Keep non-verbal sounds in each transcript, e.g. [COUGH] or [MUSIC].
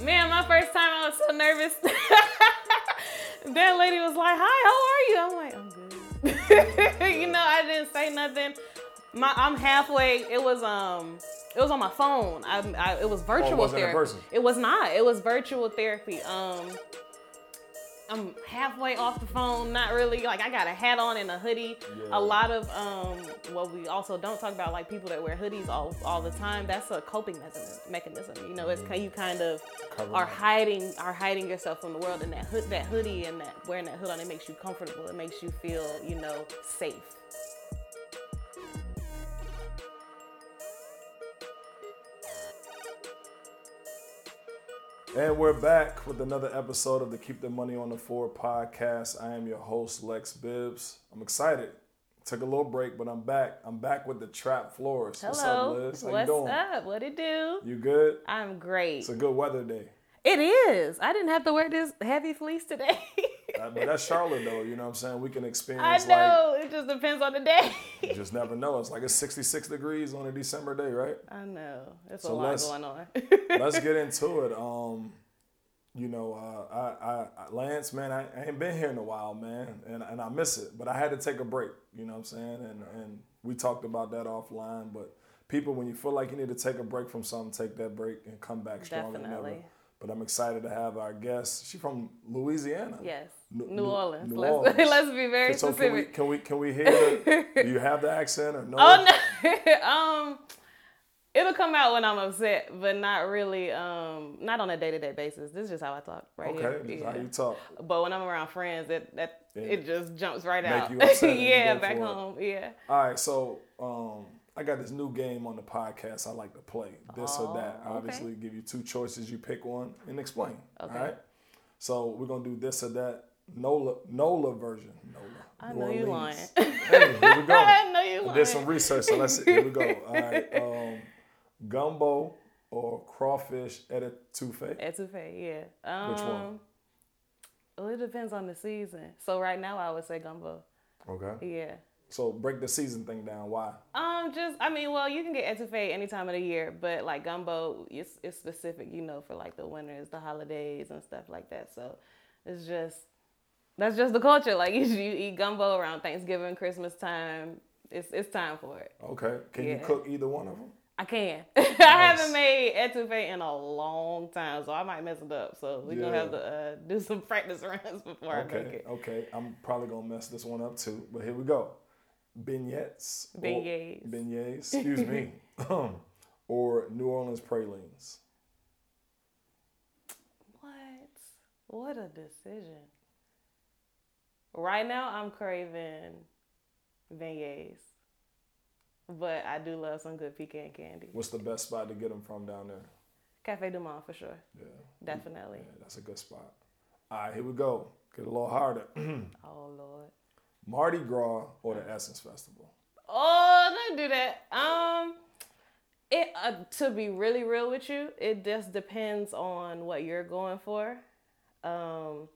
Man, my first time I was so nervous. [LAUGHS] that lady was like, "Hi, how are you?" I'm like, "I'm good." [LAUGHS] you know, I didn't say nothing. My, I'm halfway. It was um, it was on my phone. I, I it was virtual Oh, wasn't in therapy. person? It was not. It was virtual therapy. Um, I'm halfway off the phone. Not really. Like I got a hat on and a hoodie. Yeah. A lot of um, what we also don't talk about, like people that wear hoodies all all the time. That's a coping mechanism. You know, it's kind you kind of Cover are hiding are hiding yourself from the world, and that hood that hoodie and that wearing that hood on it makes you comfortable. It makes you feel you know safe. And we're back with another episode of the Keep the Money on the Floor podcast. I am your host, Lex Bibbs. I'm excited. Took a little break, but I'm back. I'm back with the Trap Florist. What's Hello, up, Liz? How what's you doing? up? What it do? You good? I'm great. It's a good weather day. It is. I didn't have to wear this heavy fleece today. [LAUGHS] But that's Charlotte, though. You know what I'm saying? We can experience. I know. it just depends on the day. you just never know. It's like it's 66 degrees on a December day, right? I know. There's So a lot going on. Let's get [LAUGHS] into it. Um, you know, uh, I, I, Lance, man, I, I ain't been here in a while, man, and, and I miss it. But I had to take a break. You know what I'm saying? And and we talked about that offline. But people, when you feel like you need to take a break from something, take that break and come back stronger than ever. Definitely. But I'm excited to have our guest. She's from Louisiana. yes. New- New, Orleans. New let's, Orleans. let's be very So can we specific. can we can we hear? The, [LAUGHS] do you have the accent or no? Oh no. [LAUGHS] um it'll come out when I'm upset, but not really um not on a day-to-day basis. This is just how I talk right Okay, here. this is Yeah. how you talk. But when I'm around friends, it that Yeah. it just jumps right Make out. you [LAUGHS] upset and you yeah, back for it. home. Yeah. All right, so um, I got this new game on the podcast I like to play. This or that. Oh, okay. Obviously, give you two choices. You pick one and explain. Okay. All right. So we're gonna do this or that. Nola, Nola version. Nola. I know you lying. Hey, here we go. [LAUGHS] I know you I did some research, so let's here we go. [LAUGHS] All right. Um, gumbo or crawfish etouffee. Etouffee, yeah. Um, Which one? Well, it depends on the season. So right now, I would say gumbo. Okay. Yeah. So break the season thing down. Why? Um, just I mean, well, you can get etouffee any time of the year, but like gumbo, it's it's specific, you know, for like the winters, the holidays, and stuff like that. So it's just that's just the culture. Like [LAUGHS] you, you eat gumbo around Thanksgiving, Christmas time. It's it's time for it. Okay. Can you cook either one of them? I can. [LAUGHS] I haven't made etouffee in a long time, so I might mess it up. So we're gonna have to uh, do some [LAUGHS] practice runs before I make Okay, it. okay. I'm probably gonna mess this one up too, but here we go. Beignets. or- Beignets. Beignets. Excuse me. or New Orleans pralines. What? What a decision. Right now, I'm craving beignets, but I do love some good pecan candy. What's the best spot to get them from down there? Cafe Du Monde for sure, Yeah, definitely. yeah, that's a good spot. All right, here we go. Get a little harder. [CLEARS THROAT] Oh Lord. Mardi Gras or the Essence Festival? Oh, don't do that. Um, it uh, to be really real with you, it just depends on what you're going for. Um,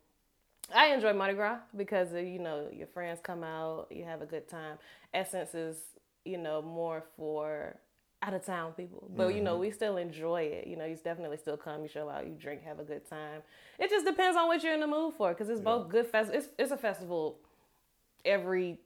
I enjoy Mardi Gras because uh, you know your friends come out, you have a good time. Essence is you know more for out of town people, but you know we still enjoy it. You know you definitely still come, you show out, you drink, have a good time. It just depends on what you're in the mood for because it's both good fest. It's it's a festival every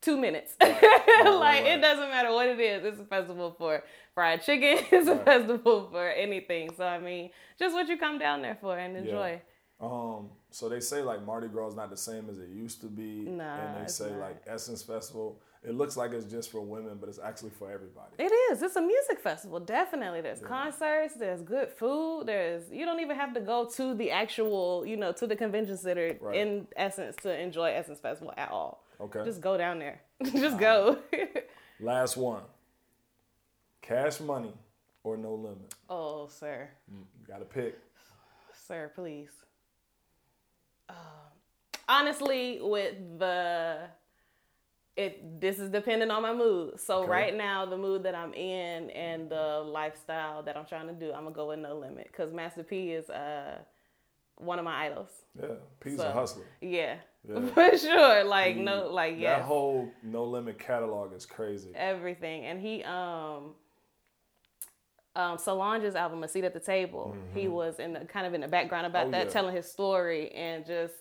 two minutes. [LAUGHS] like right. it doesn't matter what it is. It's a festival for fried chicken. [LAUGHS] It's a festival for anything. So I mean, just what you come down there for and enjoy. Um, so they say like Mardi Gras is not the same as it used to be, Nah, and they say not. like Essence Festival. It looks like it's just for women, but it's actually for everybody. It is. It's a music festival. Definitely. There's concerts. There's good food. There's. You don't even have to go to the actual, you know, to the convention center Right. in Essence to enjoy Essence Festival at all. Okay. Just go down there. [LAUGHS] Just go. [LAUGHS] Last one. Cash money or no limit. oh, sir. You got to pick. Sir, please. Um, honestly, with the it this is dependent on my mood. So right now, the mood that I'm in and the lifestyle that I'm trying to do, I'm gonna go with no limit because Master P is uh one of my idols. Yeah, P's So, a hustler. Yeah, Yeah. [LAUGHS] for sure. Like no, like yeah. That whole no limit catalog is crazy. everything. And he um um, Solange's album, A Seat at the Table. He was in the kind of in the background about Mm-hmm. Oh, that, yeah. telling his story and just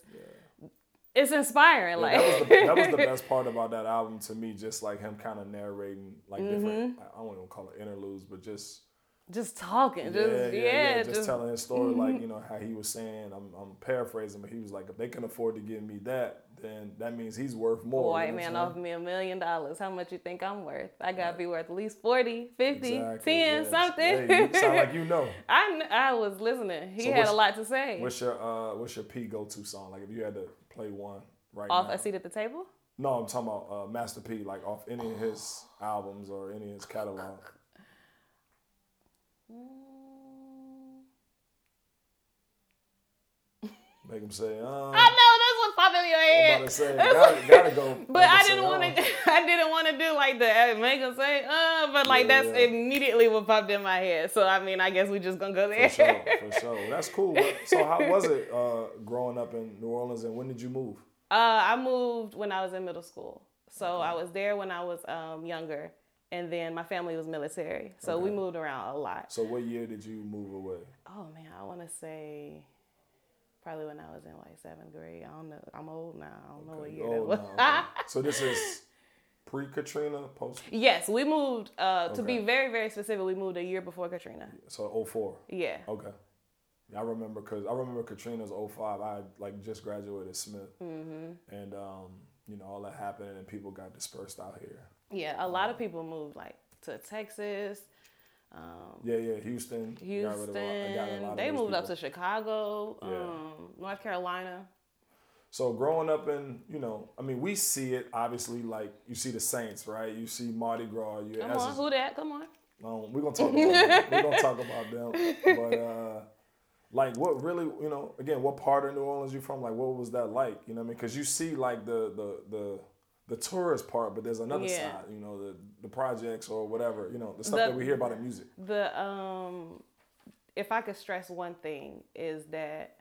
it's inspiring. Yeah, like that, was the, that was the best part about that album to me, just like him kind of narrating like different. Mm-hmm. I don't even call it interludes, but just just talking, just yeah, just, just, telling his story, like you know how he was saying. I'm, I'm paraphrasing, but he was like, if they can afford to give me that, then that means he's worth more. a white you know man offered me a million dollars. How much you think I'm worth? I gotta be worth at least 40, 50, saying? 10, yes. something. Hey, sound like you know. [LAUGHS] I, I was listening. He So had a lot to say. What's your uh, what's your P go to song? Like if you had to play one right Off now. a seat at the table? No, I'm talking about uh, Master P, like off any of his albums or any of his catalog. Make him say, uh, I know that's what popped in I'm head. to say, [LAUGHS] gotta, gotta go. But [LAUGHS] I didn't want to. I didn't want to do like the uh, make him say, uh. But like Yeah, that's yeah. immediately what popped in my head. So I mean, I guess we just gonna go there. For sure, for [LAUGHS] sure. That's cool. So how was it uh, growing up in New Orleans, and when did you move? Uh, I moved when I was in middle school. So I was there when I was um, younger, and then my family was military. So we moved around a lot. So what year did you move away? Oh man, I want to say probably when I was in like seventh grade. I don't know. I'm old now. I don't know what year that was. no, [LAUGHS] okay. So this is pre Katrina, post. yes, we moved. Uh, to be very very specific, we moved a year before Katrina. So 04. Yeah. Okay. I remember because I remember Katrina's 05. I like just graduated Smith, Mm-hmm. and um, you know all that happened, and people got dispersed out here. Yeah, a lot of people moved like to Texas, um, Yeah, yeah, Houston. of a got a Houston. They moved up to Chicago, Yeah. um, North Carolina. So growing up in, you know, I mean, we see it obviously. Like you see the Saints, right? You see Mardi Gras. You, Come on, just- who that? Come on. Um, we're gonna talk about them. we're gonna talk about them. But uh, like, what really, you know, again, what part of New Orleans you from? Like, what was that like? You know, what I mean, because you see like the the the the tourist part, but there's another Yeah. side. You know, the the projects or whatever. You know, the stuff The- that we hear about in music. The um, if I could stress one thing is that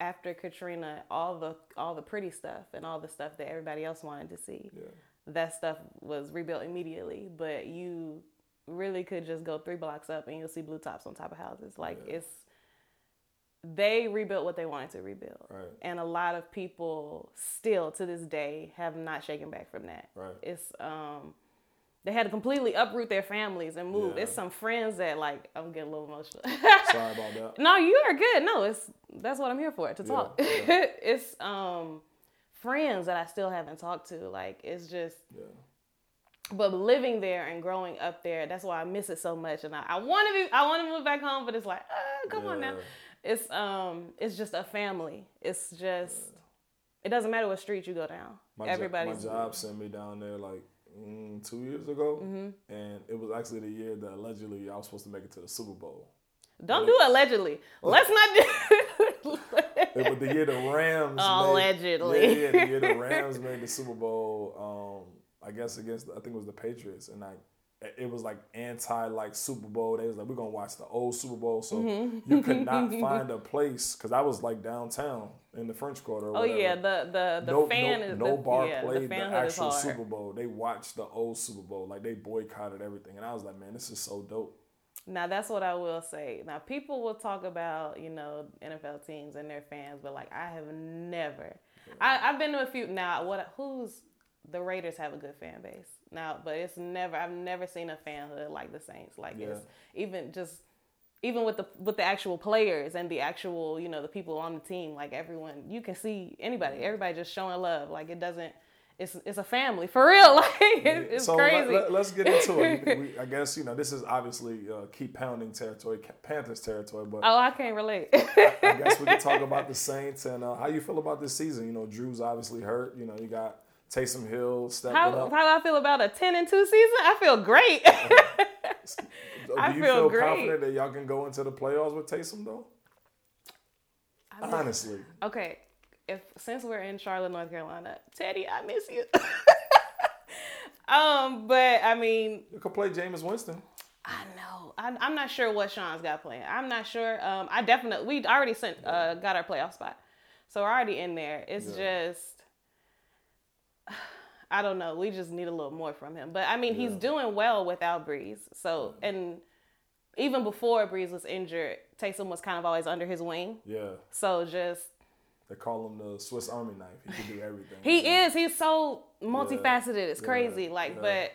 after Katrina, all the all the pretty stuff and all the stuff that everybody else wanted to see, Yeah. that stuff was rebuilt immediately. But you really could just go three blocks up and you'll see blue tops on top of houses. Like Yeah. it's they rebuilt what they wanted to rebuild. Right. And a lot of people still to this day have not shaken back from that. Right. It's um they had to completely uproot their families and move. Yeah. It's some friends that like I'm getting a little emotional. [LAUGHS] Sorry about that. no, you are good. No, it's that's what I'm here for to Yeah, talk. yeah. [LAUGHS] it's um friends that I still haven't talked to. Like it's just Yeah. but living there and growing up there, that's why I miss it so much. And I, I want to be, I want to move back home, but it's like, uh, come on now. Yeah. It's um, it's just a family. It's just, it doesn't matter what street you go down. My, jo- my job sent me down there like mm, two years ago, Mm-hmm. and it was actually the year that allegedly I was supposed to make it to the Super Bowl. Don't do allegedly. Let's not do. [LAUGHS] It was the year the Rams. Allegedly. Made, yeah, yeah, the year the Rams made the Super Bowl. Um, I guess against I think it was the Patriots, and like it was like anti like Super Bowl. They was like, we're gonna watch the old Super Bowl, so Mm-hmm. you could not [LAUGHS] find a place because I was like downtown in the French Quarter. Or oh yeah, the the the no, fan no, is no the, bar yeah, played the, the, actual. Super Bowl. They watched the old Super Bowl. Like they boycotted everything, and I was like, man, this is so dope. Now that's what I will say. Now people will talk about you know NFL teams and their fans, but like I have never. I, I've been to a few. Now what? Who's the Raiders have a good fan base now, but it's never. I've never seen a fanhood like the Saints. Like it's even just. Even with the with the actual players and the actual you know the people on the team like everyone you can see anybody everybody just showing love like it doesn't it's it's a family for real [LAUGHS] like it, it's so crazy Let, us get into it. [LAUGHS] We, I guess you know this is obviously uh, keep pounding territory, Panthers territory, but oh I can't relate I guess we can talk [LAUGHS] about the Saints and uh, how you feel about this season. You know, Drew's obviously hurt. You know, you got Taysom Hill stepping How, up. how do I feel about a 10 and 2 season? I feel great. [LAUGHS] Do I you feel feel great. confident that y'all can go into the playoffs with Taysom though? I mean- Honestly, okay, if since we're in Charlotte, North Carolina, Teddy, I miss you. [LAUGHS] um, but I mean, you could play Jameis Winston. I know. I, I'm not sure what Sean's got playing. I'm not sure. Um, I definitely we already sent uh got our playoff spot, so we're already in there. It's Yeah. just I don't know. We just need a little more from him. But I mean, he's doing well without Brees. So mm-hmm. and even before Brees was injured, Taysom was kind of always under his wing. Yeah, So just they call him the Swiss Army knife. He can do everything. [LAUGHS] he is. He's so multifaceted. It's Yeah. crazy. Like, Yeah. but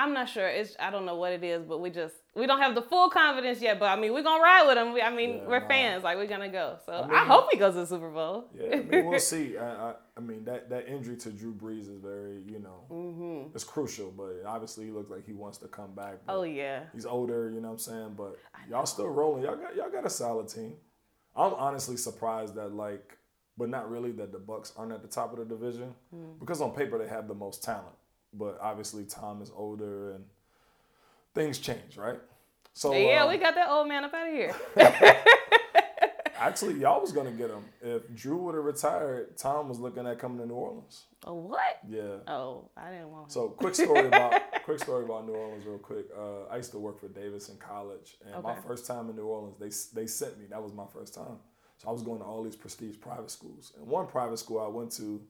I'm not sure. It's I don't know what it is, but we just we don't have the full confidence yet. But I mean, we're gonna ride with him. We, I mean, Yeah, we're nah. fans. Like, we're gonna go. So I, mean- hope he goes to the Super Bowl. Yeah, I mean, we'll see. I, I, I mean, that, that injury to Drew Brees is very, you know, Mm-hmm. it's crucial. But obviously, he looks like he wants to come back. Oh yeah. he's older. You know what I'm saying? But y'all still rolling. Y'all got y'all got a solid team. I'm honestly surprised that like, but not really that the Bucs aren't at the top of the division Mm. because on paper they have the most talent. But obviously, Tom is older and things change, right? So yeah, um, we got that old man up out of here. [LAUGHS] actually y'all was gonna get him if Drew would have retired. Tom was looking at coming to New Orleans. oh, what? Yeah. Oh, I didn't want him. So quick story [LAUGHS] about quick story about New Orleans, real quick. Uh, I used to work for Davis in college, and my first time in New Orleans, they they sent me. That was my first time. So I was going to all these prestige private schools, and one private school I went to,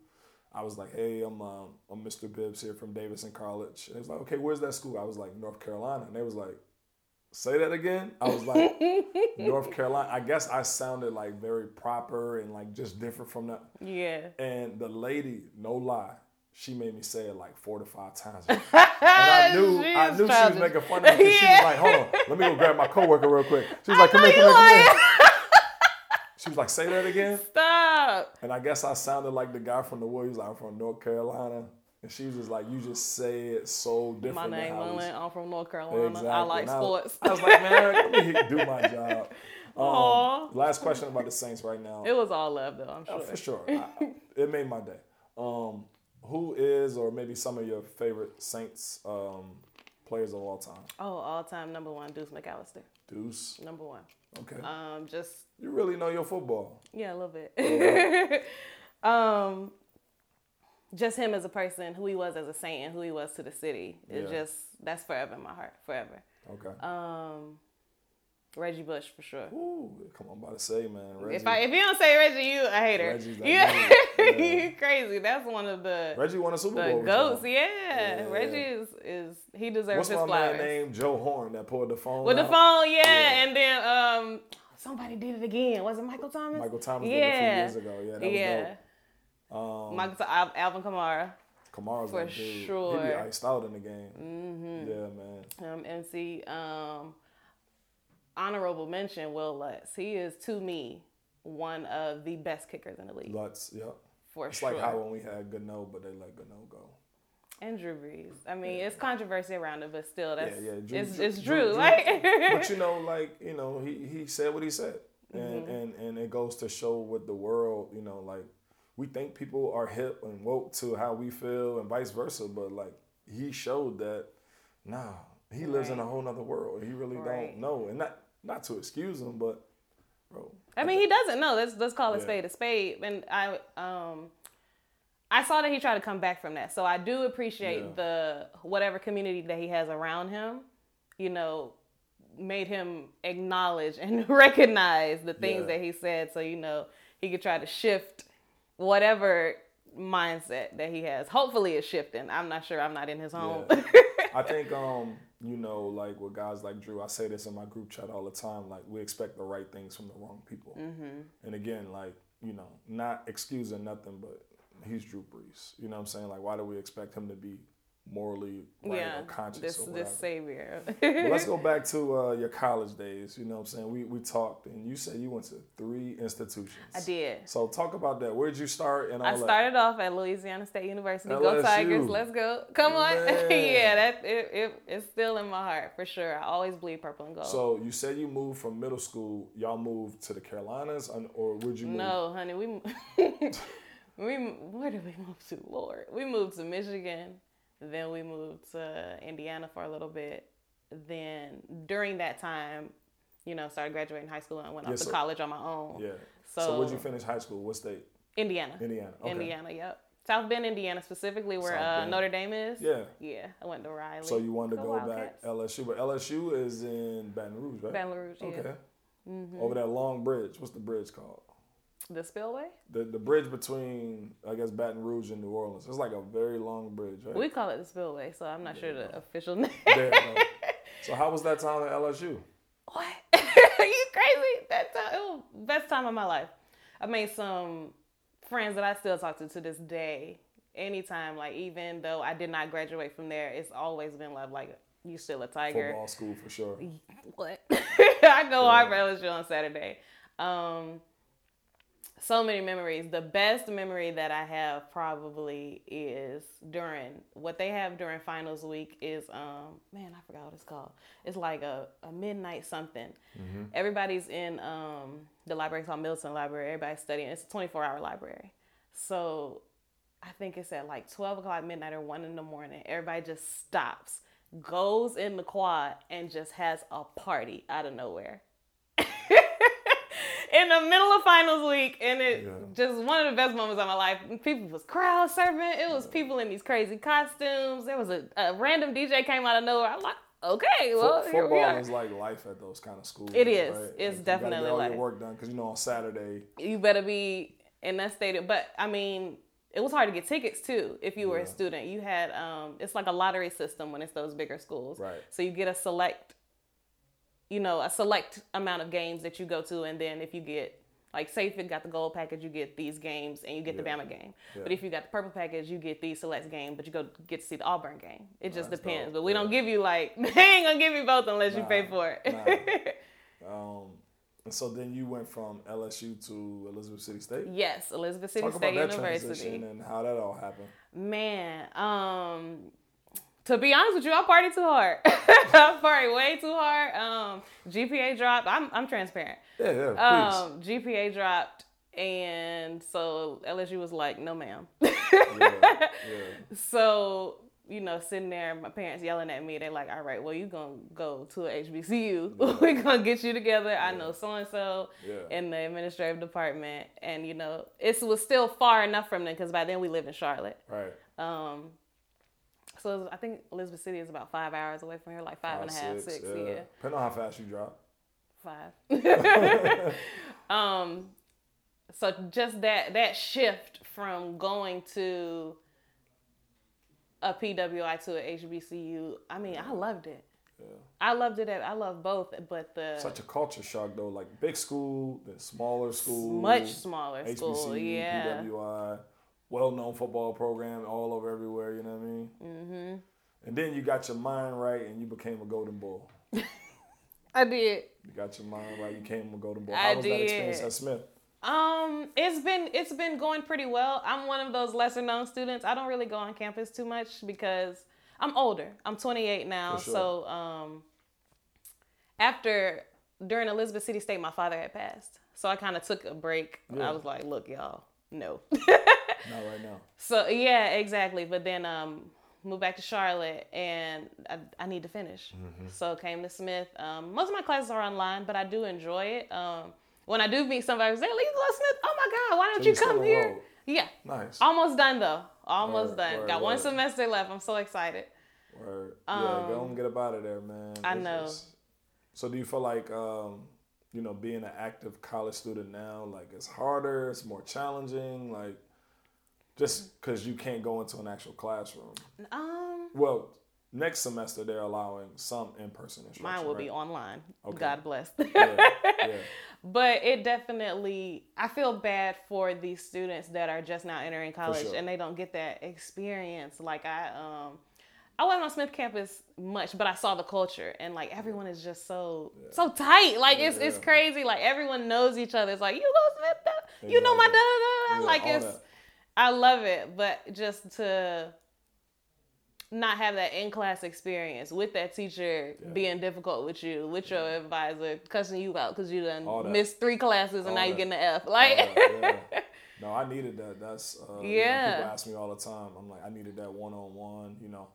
I was like, "Hey, I'm um, I'm Mr. Bibbs here from Davidson College." And they was like, "Okay, where's that school?" I was like, "North Carolina," and they was like, "Say that again." I was like, [LAUGHS] "North Carolina." I guess I sounded like very proper and like just different from that. yeah. And the lady, no lie, she made me say it like four to five times. [LAUGHS] And I knew, She I knew she was making fun of me because she was like, [LAUGHS] "Hold on, let me go grab my coworker real quick." She was like, "Come here, come here, come here." She was like, "Say that again." Stop. And I guess I sounded like the guy from the Wood. He was like, "I'm from North Carolina," and she was just like, "You just say it so different." My name we I'm from North Carolina. Exactly. I like I sports. I was like, man, let me [LAUGHS] do my job. Um, last question about the Saints right now. it was all love though. I'm Oh, sure. for sure. I, I- it made my day. Um, who is, or maybe some of your favorite Saints um, players of all time? Oh, all time number one, Deuce McAllister. Deuce. Number one. Okay. Um, just you really know your football. yeah, a little bit. [LAUGHS] um, just him as a person, who he was as a saint, and who he was to the city. It's Yeah. just that's forever in my heart, forever. Okay. Um, Reggie Bush for sure. Ooh, come on, I'm about to say, man. Reggie, If I if you don't say Reggie, you a hater. Reggie's [LAUGHS] [LAUGHS] Yeah, you crazy. That's one of the Reggie won a Super Bowl. goats. Yeah. Yeah. Reggie is is he deserves What's his my flowers. man named Joe Horn that pulled the phone With the phone, yeah. Yeah. and then um somebody did it again. Was it Michael Thomas? Michael Thomas yeah. did it a few years ago. Yeah, that was yeah. dope. Um, Michael Al- Alvin Kamara, Kamara's for that dude. He sure. be iced out in the game. Mm-hmm. Yeah, man. um, MC. Um, honorable mention Wil Lutz. He is to me one of the best kickers in the league Lutz, yep. for It's sure. like how when we had Gano, but they let Gano go. and Drew Brees. I mean, it's controversy around it, but still, that's yeah, yeah. Drew- it's, Drew- it's Drew- Drew. Drew- Like, [LAUGHS] but you know, like you know, he he said what he said, and Mm-hmm. and and it goes to show with the world, you know, like we think people are hip and woke to how we feel and vice versa, but like he showed that, nah, he lives in a whole nother world. He really Right. don't know, and not not to excuse him, but bro, I mean, he doesn't know. Let's let's call a Yeah. spade a spade. And I um, I saw that he tried to come back from that. So I do appreciate Yeah. the whatever community that he has around him. You know, made him acknowledge and [LAUGHS] recognize the things Yeah. that he said. So you know, he could try to shift whatever mindset that he has. Hopefully, it's shifting. I'm not sure. I'm not in his home. [LAUGHS] I think um, you know, like with guys like Drew, I say this in my group chat all the time. Like we expect the right things from the wrong people. Mm-hmm. And again, like you know, not excusing nothing, but he's Drew Brees. You know what I'm saying? Like, why do we expect him to be morally right yeah, or conscious this or this savior. But let's [LAUGHS] go back to uh, your college days. You know what I'm saying? We we talked, and you said you went to three institutions. I did. So talk about that. Where did you start and all I that? started off at Louisiana State University. Go Tigers! Let's go! Come on! [LAUGHS] Yeah, that it, it it's still in my heart for sure. I always bleed purple and gold. So you said you moved from middle school. Y'all moved to the Carolinas, and- or would you move? no, honey, we [LAUGHS] we where did we move to? Lord, we moved to Michigan. Then we moved to Indiana for a little bit. Then during that time, you know, started graduating high school and went Yeah, off to so- college on my own. Yeah. So, So- where'd you finish high school? What state? Indiana. Indiana. Okay. Indiana, yep. South Bend, Indiana, specifically where uh, Notre Dame is. Yeah. Yeah, I went to Riley. So you wanted to go Wildcats. back LSU, but LSU is in Baton Rouge, right? Baton Rouge, yeah. Mm-hmm. Okay. Over that long bridge. What's the bridge called? The spillway? The the bridge between I guess Baton Rouge and New Orleans. It's like a very long bridge, right? We call it the spillway, so I'm not sure the official name. There, no. [LAUGHS] So how was that time at LSU? what? [LAUGHS] Are you crazy? That time, it was best time of my life. I made some friends that I still talk to to this day. Anytime, like even though I did not graduate from there, it's always been love. Like you still a tiger. Football school for sure. What? [LAUGHS] I go hard for LSU on Saturday. Um, so many memories. The best memory that I have probably is during what they have during finals week is um man I forgot what it's called. It's like a, a midnight something. Everybody's in um the library it's called Middleton Library. Everybody's studying. It's a 24 hour library. So I think it's at like 12 o'clock midnight or 1 in the morning. Everybody just stops, goes in the quad, and just has a party out of nowhere. In the middle of finals week, and it Yeah. just one of the best moments of my life. People was crowd surfing. It was people in these crazy costumes. There was a, a random DJ came out of nowhere. I'm like, okay, well, we football are. is like life at those kind of schools. It is. right? It's Like, definitely you get all life. your work done because you know on Saturday. you better be in that stadium. But I mean, it was hard to get tickets too if you were a student. You had um, it's like a lottery system when it's those bigger schools. Right. So you get a select, you know, a select amount of games that you go to, and then if you get like say if you got the gold package, you get these games and you get the Bama game. Yeah. But if you got the purple package, you get these select games, but you go get to see the Auburn game. It just depends. dope. But we don't give you like [LAUGHS] they ain't gonna give you both unless you pay for it. [LAUGHS] Um, and so then you went from LSU to Elizabeth City State. yes, Elizabeth City Talk State about that University. transition and how that all happened. Man, um, to be honest with you, I party too hard. [LAUGHS] I party way too hard. Um, GPA dropped. I'm I'm transparent. Yeah, yeah, please. Um, GPA dropped, and so LSU was like, "No, ma'am." [LAUGHS] yeah, yeah. so you know, sitting there, my parents yelling at me. They're like, "All right, well, you gonna go to a HBCU. [LAUGHS] We're gonna get you together. I know so and so in the administrative department, and you know, it was still far enough from them because by then we lived in Charlotte. Right. Um, so was- I think Elizabeth City is about five hours away from here, like five and a half, six, yeah, Depending on how fast you drop. five. [LAUGHS] [LAUGHS] um, so just that that shift from going to a PWI to a HBCU, I mean, I loved it. Yeah. I loved it. At, I love both, but the Such a culture shock though. Like big school, then smaller school, much smaller HBCU, school, yeah. PWI, well-known football program all over everywhere. You know what I mean? Mm-hmm. And then you got your mind right, and you became a Golden Bull. [LAUGHS] I did. You got your mind right. You became a Golden Bull. I How was that experience at Smith? Um, it's been it's been going pretty well. I'm one of those lesser known students. I don't really go on campus too much because I'm older. I'm 28 now. Sure. So um, after during Elizabeth City State, my father had passed, so I kind of took a break. Yeah. I was like, look, y'all, no. [LAUGHS] Not right now. so yeah, exactly. But then um, moved back to Charlotte, and I, I need to finish. Mm-hmm. So came to Smith. Um, most of my classes are online, but I do enjoy it. Um, when I do meet somebody, say, "Leave Smith." Oh my God, why don't So you you come here? enrolled? Yeah, Nice. almost done though. Almost Word, done. word, Got one semester left. I'm so excited. Word. yeah, go and get up out of there, man. Um, I know. so do you feel like um, you know, being an active college student now, like it's harder, it's more challenging, like just because you can't go into an actual classroom. Um, Well, next semester they're allowing some in-person instruction. mine will be online. Okay. God bless. Yeah, [LAUGHS] yeah, But it definitely, I feel bad for these students that are just now entering college sure. and they don't get that experience. Like I, um, I wasn't on Smith campus much, but I saw the culture and like everyone is just so so tight. Like it's it's Yeah. crazy. Like everyone knows each other. It's like you go Smith, da- you know my da da da. Yeah, Like it's, that. I love it. But just to not have that in class experience with that teacher being difficult with you, with your advisor cussing you out because you done missed three classes and All now you getting an F. Like. [LAUGHS] No, I needed that. That's uh, you know, Yeah. people ask me all the time. I'm like, I needed that one on one. You know,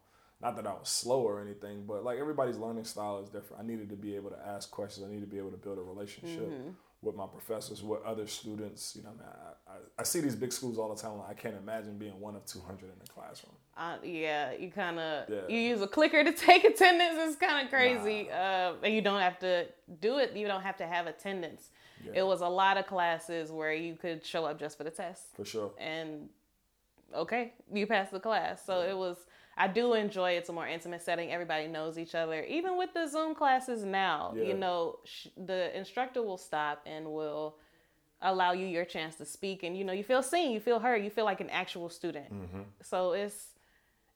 not that I was slow or anything, but like everybody's learning style is different. I needed to be able to ask questions. I needed to be able to build a relationship Mm-hmm. with my professors, with other students. You know, man, I, I, I see these big schools all the time. I can't imagine being one of 200 in the classroom. Uh, yeah, you kind of Yeah. you use a clicker to [LAUGHS] take attendance. It's kind of crazy, uh, and you don't have to do it. You don't have to have attendance. Yeah. It was a lot of classes where you could show up just for the test, For sure. and okay, you passed the class. So it was. I do enjoy it. It's a more intimate setting. Everybody knows each other. Even with the Zoom classes now, Yeah. you know, sh- the instructor will stop and will allow you your chance to speak, and you know, you feel seen, you feel heard, you feel like an actual student. So it's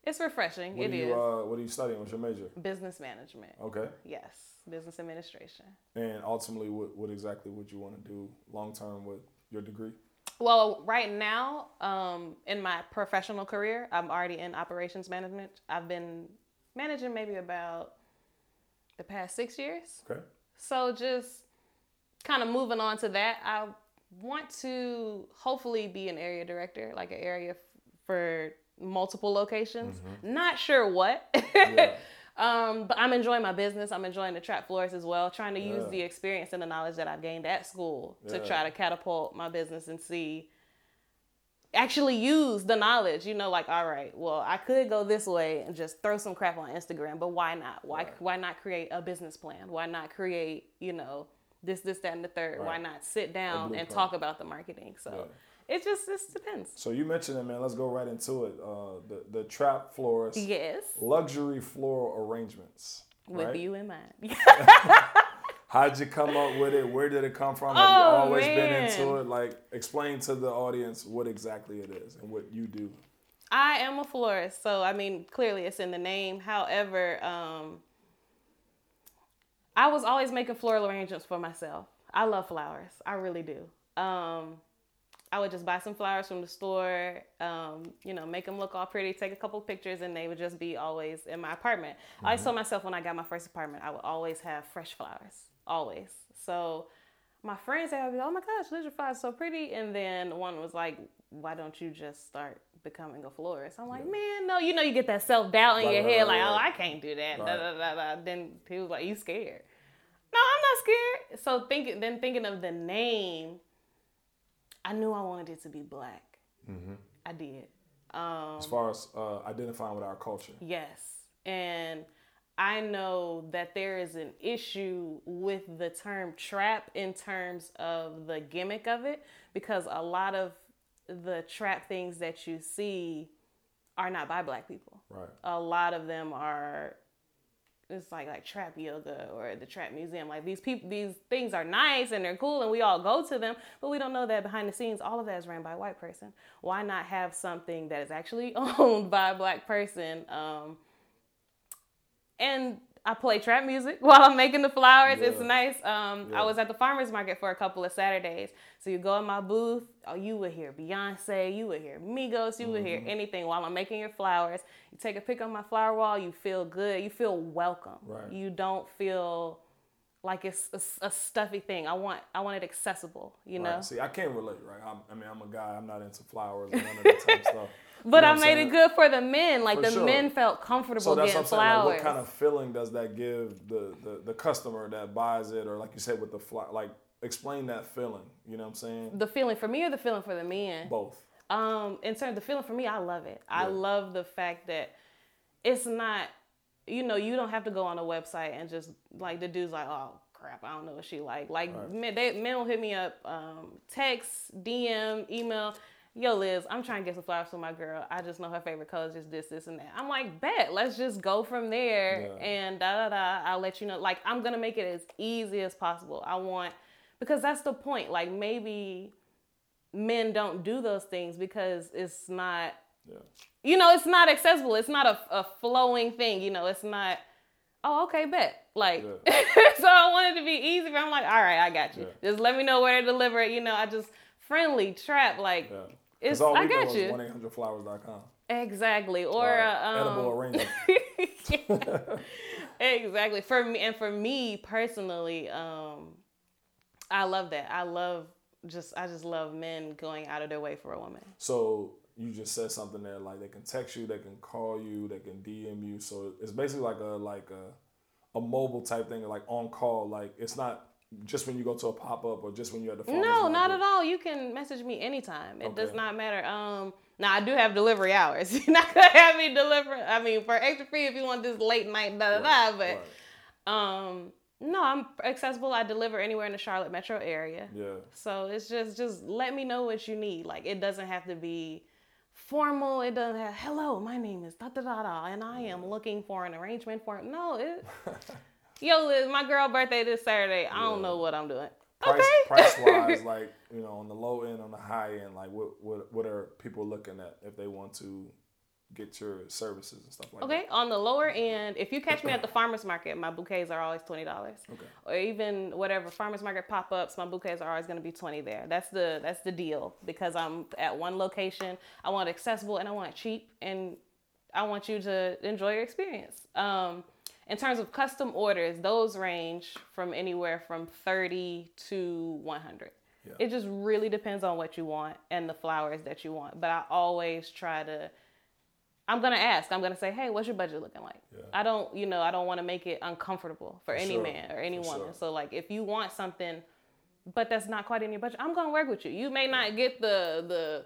it's refreshing. Mm-hmm. What It are is you uh, What are you studying? What's your major? business management. Okay. Yes, business administration. And ultimately, what, what exactly would you want to do long term with your degree? Well, right now, um, in my professional career, I'm already in operations management. I've been managing maybe about the past six years. Okay. So just kind of moving on to that, I want to hopefully be an area director, like an area f- for multiple locations. Not sure what. Yeah. [LAUGHS] um, but I'm enjoying my business. I'm enjoying the trap florist as well, trying to use the experience and the knowledge that I've gained at school to try to catapult my business and see actually use the knowledge you know like all right well i could go this way and just throw some crap on instagram but why not? Why Right. why not create a business plan? Why not create you know this this that and the third? Why not sit down and talk about the marketing? So it just it depends So you mentioned it, man. Let's go right into it. Uh, the the trap florist. yes luxury floral arrangements. with right? you in mind [LAUGHS] How'd you come up with it? Where did it come from? Have Oh, you always been into it? Like, explain to the audience what exactly it is and what you do. I am a florist, so I mean, clearly it's in the name. However, um, I was always making floral arrangements for myself. I love flowers. I really do. Um, I would just buy some flowers from the store, um, you know, make them look all pretty, take a couple pictures, and they would just be always in my apartment. I always told myself when I got my first apartment, I would always have fresh flowers, always. So my friends they would be, oh my gosh, your flowers so pretty. And then one was like, why don't you just start becoming a florist? I'm like, man, no, you know, you get that self doubt in Right, your right, head, right, like, oh. I can't do that. Da, da, da. Then he was like, you scared? No, I'm not scared. So thinking, then thinking of the name, I knew I wanted it to be black. I did. Um, As far as uh, identifying with our culture. Yes. And I know that there is an issue with the term trap in terms of the gimmick of it because a lot of the trap things that you see are not by black people. Right. A lot of them are it's like like trap yoga or the trap museum. Like these people these things are nice and they're cool and we all go to them but we don't know that behind the scenes all of that is ran by a white person. Why not have something that is actually [LAUGHS] owned by a black person um, and I play trap music [LAUGHS] while I'm making the flowers. It's nice. Um, Yeah. I was at the farmers market for a couple of Saturdays. So you go in my booth, oh, you would hear Beyonce, you would hear Migos, you would hear Mm-hmm. anything while I'm making your flowers. You take a pic on my flower wall, you feel good, you feel welcome. Right. You don't feel like it's a, a stuffy thing. I want I want it accessible, you know. Right. See, I can't relate, right? I'm, I mean, I'm a guy. I'm not into flowers and none of that type of stuff. [LAUGHS] You But know I made it good for the men. Like For the sure. men felt comfortable So that's getting what I'm saying. flowers. Like, what kind of feeling does that give the, the, the customer that buys it, or like you said with the fly? Like, explain that feeling. You know what I'm saying? the feeling for me or the feeling for the men? Both. Um, in terms of the feeling for me, I love it. I love the fact that it's not, you know, you don't have to go on a website and just like the dude's like, oh crap, I don't know what she like. Like Right. men, they, men will hit me up, um, text, DM, email. Yo, Liz, I'm trying to get some flowers for my girl. I just know her favorite color is this, this, and that. I'm like, bet, let's just go from there Yeah. and da da da. I'll let you know. Like, I'm gonna make it as easy as possible. I want because that's the point. Like, maybe men don't do those things because it's not Yeah. You know it's not accessible. It's not a, a flowing thing you know it's not oh okay bet. Like [LAUGHS] so i wanted to be easy but i'm like all right i got you. Yeah. just let me know where to deliver it you know i just friendly trap like Yeah. it's all i got you. 1-800-flowers.com. exactly or uh, um, Edible arrangement. [LAUGHS] exactly for me and for me personally um i love that. I love just i just love men going out of their way for a woman. So you just said something there, like they can text you, they can call you, they can DM you. So it's basically like a like a a mobile type thing, like on call. Like it's not just when you go to a pop up or just when you're at the farmers no, not at all. You can message me anytime. It okay. does not matter. Um, now I do have delivery hours. [LAUGHS] You're not gonna have me deliver. I mean, for extra fee if you want this late night da da da. But right. um, no, I'm accessible. I deliver anywhere in the Charlotte metro area. Yeah. So it's just just let me know what you need. Like it doesn't have to be formal. It doesn't have hello, my name is da da da da, and I am looking for an arrangement for it. no. It, [LAUGHS] yo, my girl birthday this Saturday. I don't know what I'm doing. Price, okay. price wise, [LAUGHS] like you know, on the low end, on the high end, like what what what are people looking at if they want to get your services and stuff like okay. that? Okay, on the lower end, if you catch me at the farmers market, my bouquets are always twenty dollars. Okay. Or even whatever farmers market pop ups, my bouquets are always going to be twenty there. That's the that's the deal because I'm at one location. I want it accessible and I want it cheap and I want you to enjoy your experience. Um, in terms of custom orders, those range from anywhere from 30 to 100. Yeah. It just really depends on what you want and the flowers that you want. But I always try to I'm gonna ask. I'm gonna say, "Hey, what's your budget looking like?" Yeah. I don't, you know, I don't want to make it uncomfortable for, for any sure. man or any for woman. Sure. So, like, if you want something, but that's not quite in your budget, I'm gonna work with you. You may not get the the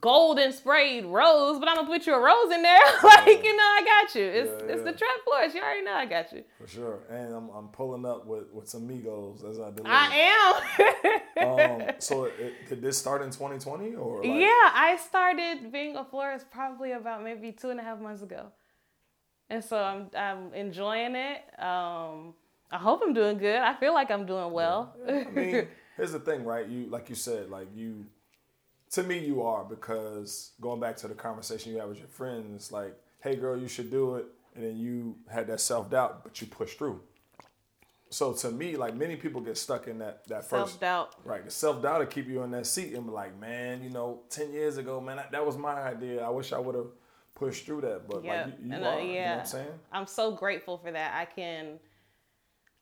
golden sprayed rose, but I'm gonna put you a rose in there. [LAUGHS] like, yeah. you know, I got you. It's yeah, it's the trap florist. You already know I got you. For sure. And I'm, I'm pulling up with, with some Migos as I deliver. I am. [LAUGHS] um, so it, did this start in 2020 or? Like... Yeah, I started being a florist probably about maybe two and a half months ago, and so I'm I'm enjoying it. Um, I hope I'm doing good. I feel like I'm doing well. I mean, [LAUGHS] here's the thing, right? You like you said, like you to me you are because going back to the conversation you had with your friends like hey girl you should do it and then you had that self-doubt but you pushed through so to me like many people get stuck in that that first self-doubt right the self-doubt to keep you in that seat and be like man you know 10 years ago man that, that was my idea i wish i would have pushed through that but yep. like you, you are, yeah. you know what i'm saying i'm so grateful for that i can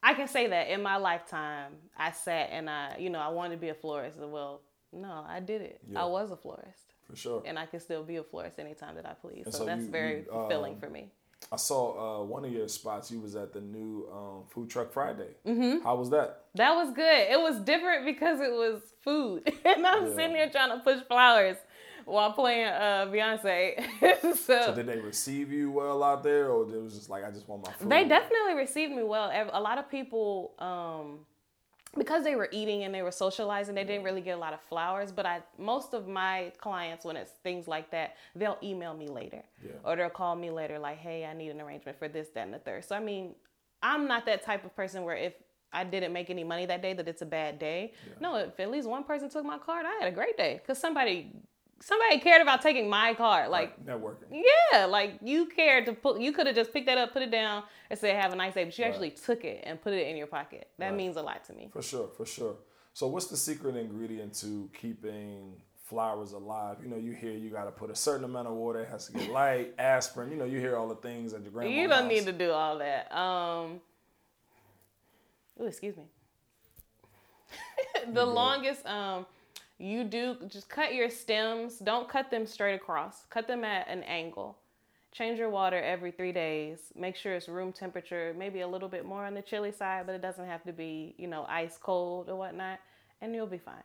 I can say that in my lifetime, I sat and I, you know, I wanted to be a florist. As well, no, I did it. Yeah. I was a florist. For sure. And I can still be a florist anytime that I please. So, so, that's you, very you, fulfilling um, for me. I saw uh, one of your spots. You was at the new um, Food Truck Friday. Mm-hmm. How was that? That was good. It was different because it was food, [LAUGHS] and I'm yeah. sitting here trying to push flowers while playing uh, Beyonce. [LAUGHS] so, so, did they receive you well out there, or it was just like I just want my food? They definitely received me well. A lot of people. Um, because they were eating and they were socializing, they didn't really get a lot of flowers. But I, most of my clients, when it's things like that, they'll email me later, yeah. or they'll call me later, like, "Hey, I need an arrangement for this, that, and the third. So I mean, I'm not that type of person where if I didn't make any money that day, that it's a bad day. Yeah. No, if at least one person took my card, I had a great day because somebody somebody cared about taking my card. Like networking. Yeah, like you cared to put. You could have just picked that up, put it down, and said, "Have a nice day." But you right. actually took it and put it in your pocket. That right. means a lot to me. For sure, for sure. So, what's the secret ingredient to keeping flowers alive? You know, you hear you got to put a certain amount of water. It has to get light, [LAUGHS] aspirin. You know, you hear all the things at your grandma. You don't house. need to do all that. Um. Oh, excuse me. [LAUGHS] the longest um you do just cut your stems. Don't cut them straight across. Cut them at an angle. Change your water every three days. Make sure it's room temperature, maybe a little bit more on the chilly side, but it doesn't have to be, you know, ice cold or whatnot, and you'll be fine.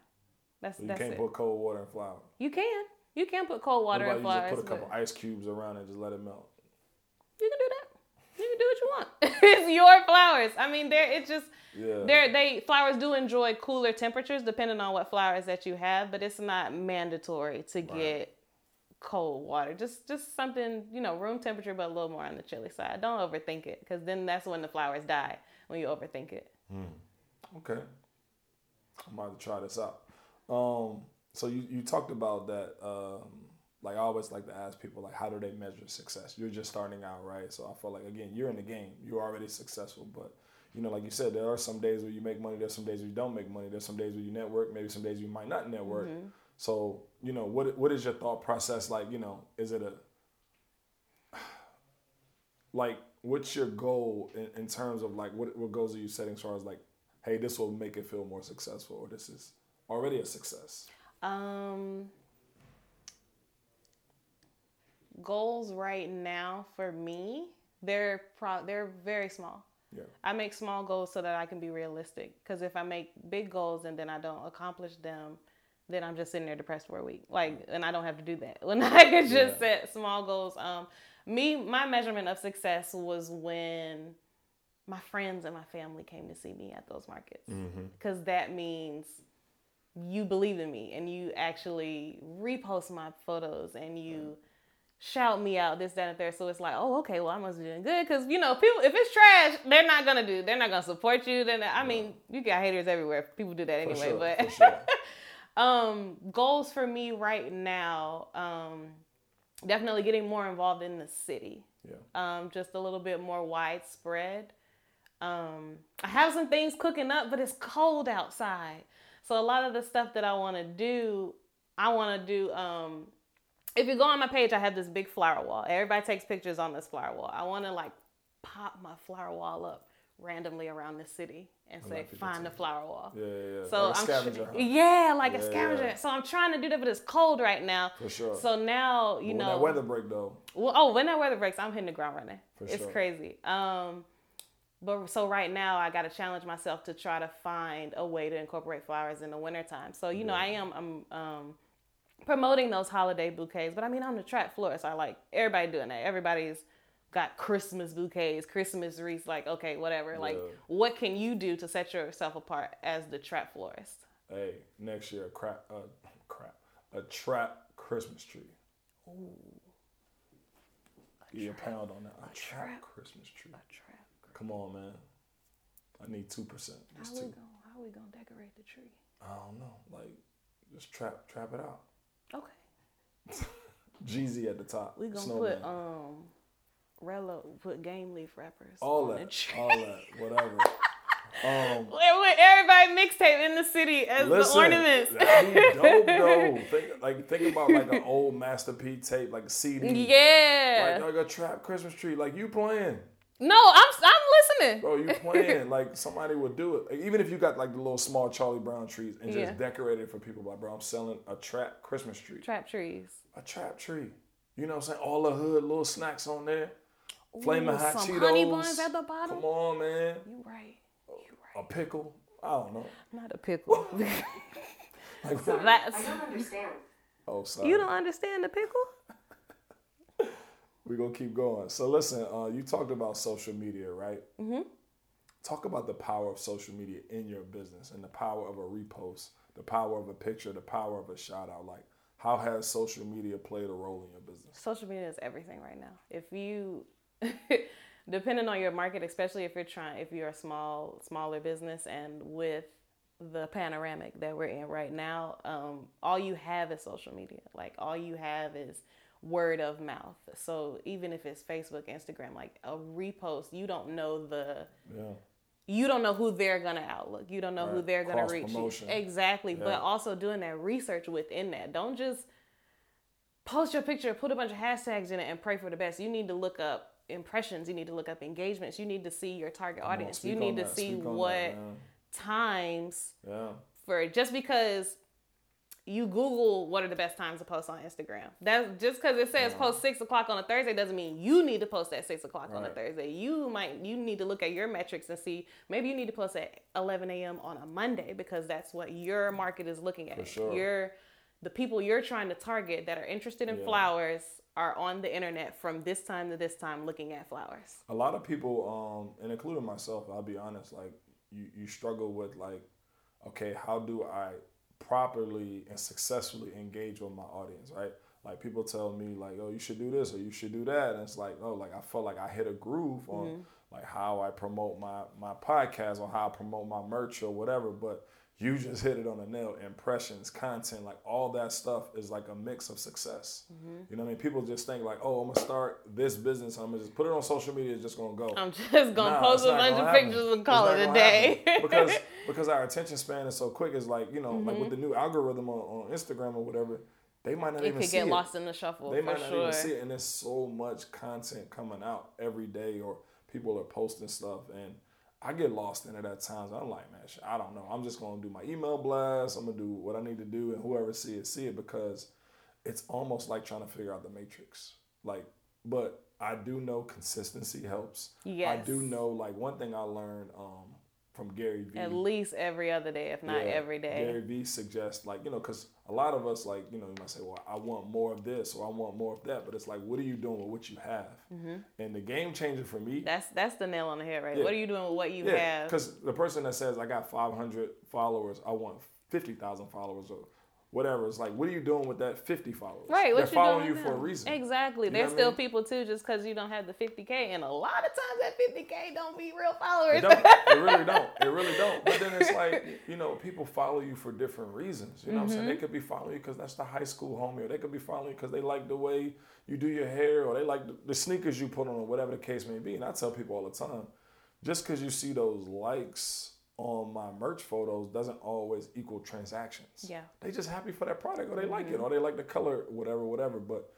That's you that's can't it. put cold water in flour. You can. You can put cold water in flour. You just put a couple ice cubes around it, just let it melt. You can do that. You do what you want. [LAUGHS] it's your flowers. I mean, there. It's just yeah. They're, they flowers do enjoy cooler temperatures depending on what flowers that you have, but it's not mandatory to right. get cold water. Just just something you know, room temperature, but a little more on the chilly side. Don't overthink it, because then that's when the flowers die when you overthink it. Mm. Okay, I'm about to try this out. Um, so you you talked about that. Um, like I always like to ask people like how do they measure success? You're just starting out, right? So I feel like again, you're in the game. You're already successful, but you know, like you said, there are some days where you make money. There's some days where you don't make money. There's some days where you network. Maybe some days you might not network. Mm-hmm. So, you know, what what is your thought process like? You know, is it a like what's your goal in, in terms of like what what goals are you setting as far as like, hey, this will make it feel more successful, or this is already a success? Um, goals right now for me, they're pro- they're very small Yeah. I make small goals so that I can be realistic. Because if I make big goals and then I don't accomplish them, then I'm just sitting there depressed for a week. Like, and I don't have to do that. [LAUGHS] When I can just Yeah. set small goals. Um, me, my measurement of success was when my friends and my family came to see me at those markets. Mm-hmm. Because that means you believe in me and you actually repost my photos and you shout me out this that and there so it's like oh okay well i must be doing good. Because you know people if it's trash they're not gonna do they're not gonna support you. Then i mean you got haters everywhere. People do that anyway sure, but sure. [LAUGHS] um goals for me right now um definitely getting more involved in the city. Yeah. um just a little bit more widespread. Um i have some things cooking up but it's cold outside. So a lot of the stuff that i want to do i want to do um if you go on my page i have this big flower wall everybody takes pictures on this flower wall i want to like pop my flower wall up randomly around the city and say find the flower wall Yeah, yeah, yeah. so like a I'm scavenger tr- hunt. yeah, like a scavenger. yeah. So I'm trying to do that, but it's cold right now. For sure. So now you when know. that weather break though, well, oh, when that weather breaks, I'm hitting the ground running. For it's sure. crazy. Um, but so right now, I got to challenge myself to try to find a way to incorporate flowers in the wintertime. So you know, I am I'm um, promoting those holiday bouquets. But I mean, I'm the trap florist. I like everybody doing that. Everybody's got Christmas bouquets, Christmas wreaths. Like okay, whatever. Like what can you do to set yourself apart as the trap florist? hey, next year, crap, uh, crap, a trap Christmas tree. Give you a pound on that. A, trap, trap. Christmas tree. A trap. Come on, man. I need two percent. How we gonna how we gonna decorate the tree? I don't know. Like, just trap, trap it out. Okay. [LAUGHS] Jeezy at the top. We gonna Snowman. put um Rello put game leaf wrappers. all that, all that, whatever. [LAUGHS] Um, wait, everybody mixtape in the city as the listen, ornaments. that'd be dope [LAUGHS] though. Think, like, think about like an old Master P tape, like a CD. yeah. Like, like a trap Christmas tree. Like you playing. no, I'm I'm listening. Bro, you [LAUGHS] playing like somebody would do it. Like, even if you got like the little small Charlie Brown trees and just Yeah. decorate it for people. Like, bro, I'm selling a trap Christmas tree. Trap trees. A trap tree. You know what I'm saying? All the hood little snacks on there. Flaming Ooh, hot some Cheetos. honey buns at the bottom. Come on, man. You right. You A pickle. I don't know. Not a pickle. [LAUGHS] Like, [LAUGHS] That's I don't understand. oh, sorry. you don't understand the pickle? We're gonna keep going. So listen, uh, you talked about social media, right? Mm-hmm. Talk about the power of social media in your business and the power of a repost, the power of a picture, the power of a shout out. Like, how has social media played a role in your business? social media is everything right now. If you, [LAUGHS] depending on your market, especially if you're trying, if you're a small, smaller business, and with the panoramic that we're in right now, um, all you have is social media. Like all you have is word of mouth. So even if it's Facebook, Instagram, like a repost, you don't know the Yeah. you don't know who they're gonna outlook. You don't know who they're gonna reach. Cross-promotion. Exactly. Yeah. But also doing that research within that. Don't just post your picture, put a bunch of hashtags in it, and pray for the best. You need to look up impressions. You need to look up engagements. You need to see your target audience. You need to that, see speak what times yeah. for just because you Google what are the best times to post on Instagram. That's just because it says post six o'clock on a Thursday doesn't mean you need to post at six o'clock on a Thursday. You might you need to look at your metrics and see maybe you need to post at eleven a.m. on a Monday because that's what your market is looking at. Sure. Your the people you're trying to target that are interested in Yeah. flowers are on the internet from this time to this time looking at flowers. a lot of people, um, and including myself, I'll be honest, like you, you struggle with like, okay, how do I properly and successfully engage with my audience, right? Like people tell me like, oh, you should do this or you should do that, and it's like, oh, like I felt like I hit a groove on mm-hmm. like how I promote my my podcast or how I promote my merch or whatever, but you just hit it on the nail. Impressions, content, like all that stuff is like a mix of success. You know what I mean? People just think like, oh, I'm gonna start this business. I'm gonna just put it on social media. It's just gonna go. I'm just gonna Nah, post a bunch of happen. pictures and call it a day. because [LAUGHS] because our attention span is so quick. It's like you know, like Mm-hmm. with the new algorithm on, on Instagram or whatever, they might not it even could see get it. lost in the shuffle They for might not sure. even see it, and there's so much content coming out every day, or people are posting stuff, and I get lost in it at times. I'm like, man, shit, I don't know. I'm just gonna do my email blast. I'm gonna do what I need to do, and whoever see it, see it, because it's almost like trying to figure out the matrix. Like, but I do know consistency helps. I do know like one thing I learned um, from Gary Vee. At least every other day, if not Yeah, every day. Gary Vee suggests like you know because a lot of us like you know you might say well I want more of this or I want more of that but it's like what are you doing with what you have Mm-hmm. and the game changer for me That's that's the nail on the head, right? Yeah. What are you doing with what you yeah have? because the person that says I got 500 followers I want 50,000 followers or whatever it's like what are you doing with that 50 followers Right, they're what you following you with for a reason Exactly. know There's what I still mean? people too, just because you don't have the 50k, and a lot of times that 50k don't be real followers. It. It really don't. It really don't. But then it's like, [LAUGHS] you know, people follow you for different reasons. You know what I'm saying? Mm-hmm. They could be following you because that's the high school homie, or they could be following you because they like the way you do your hair, or they like the, the sneakers you put on, or whatever the case may be. And I tell people all the time, just because you see those likes on my merch photos doesn't always equal transactions. Yeah. They just happy for that product, or they like it, mm-hmm. or they like the color, whatever, whatever. But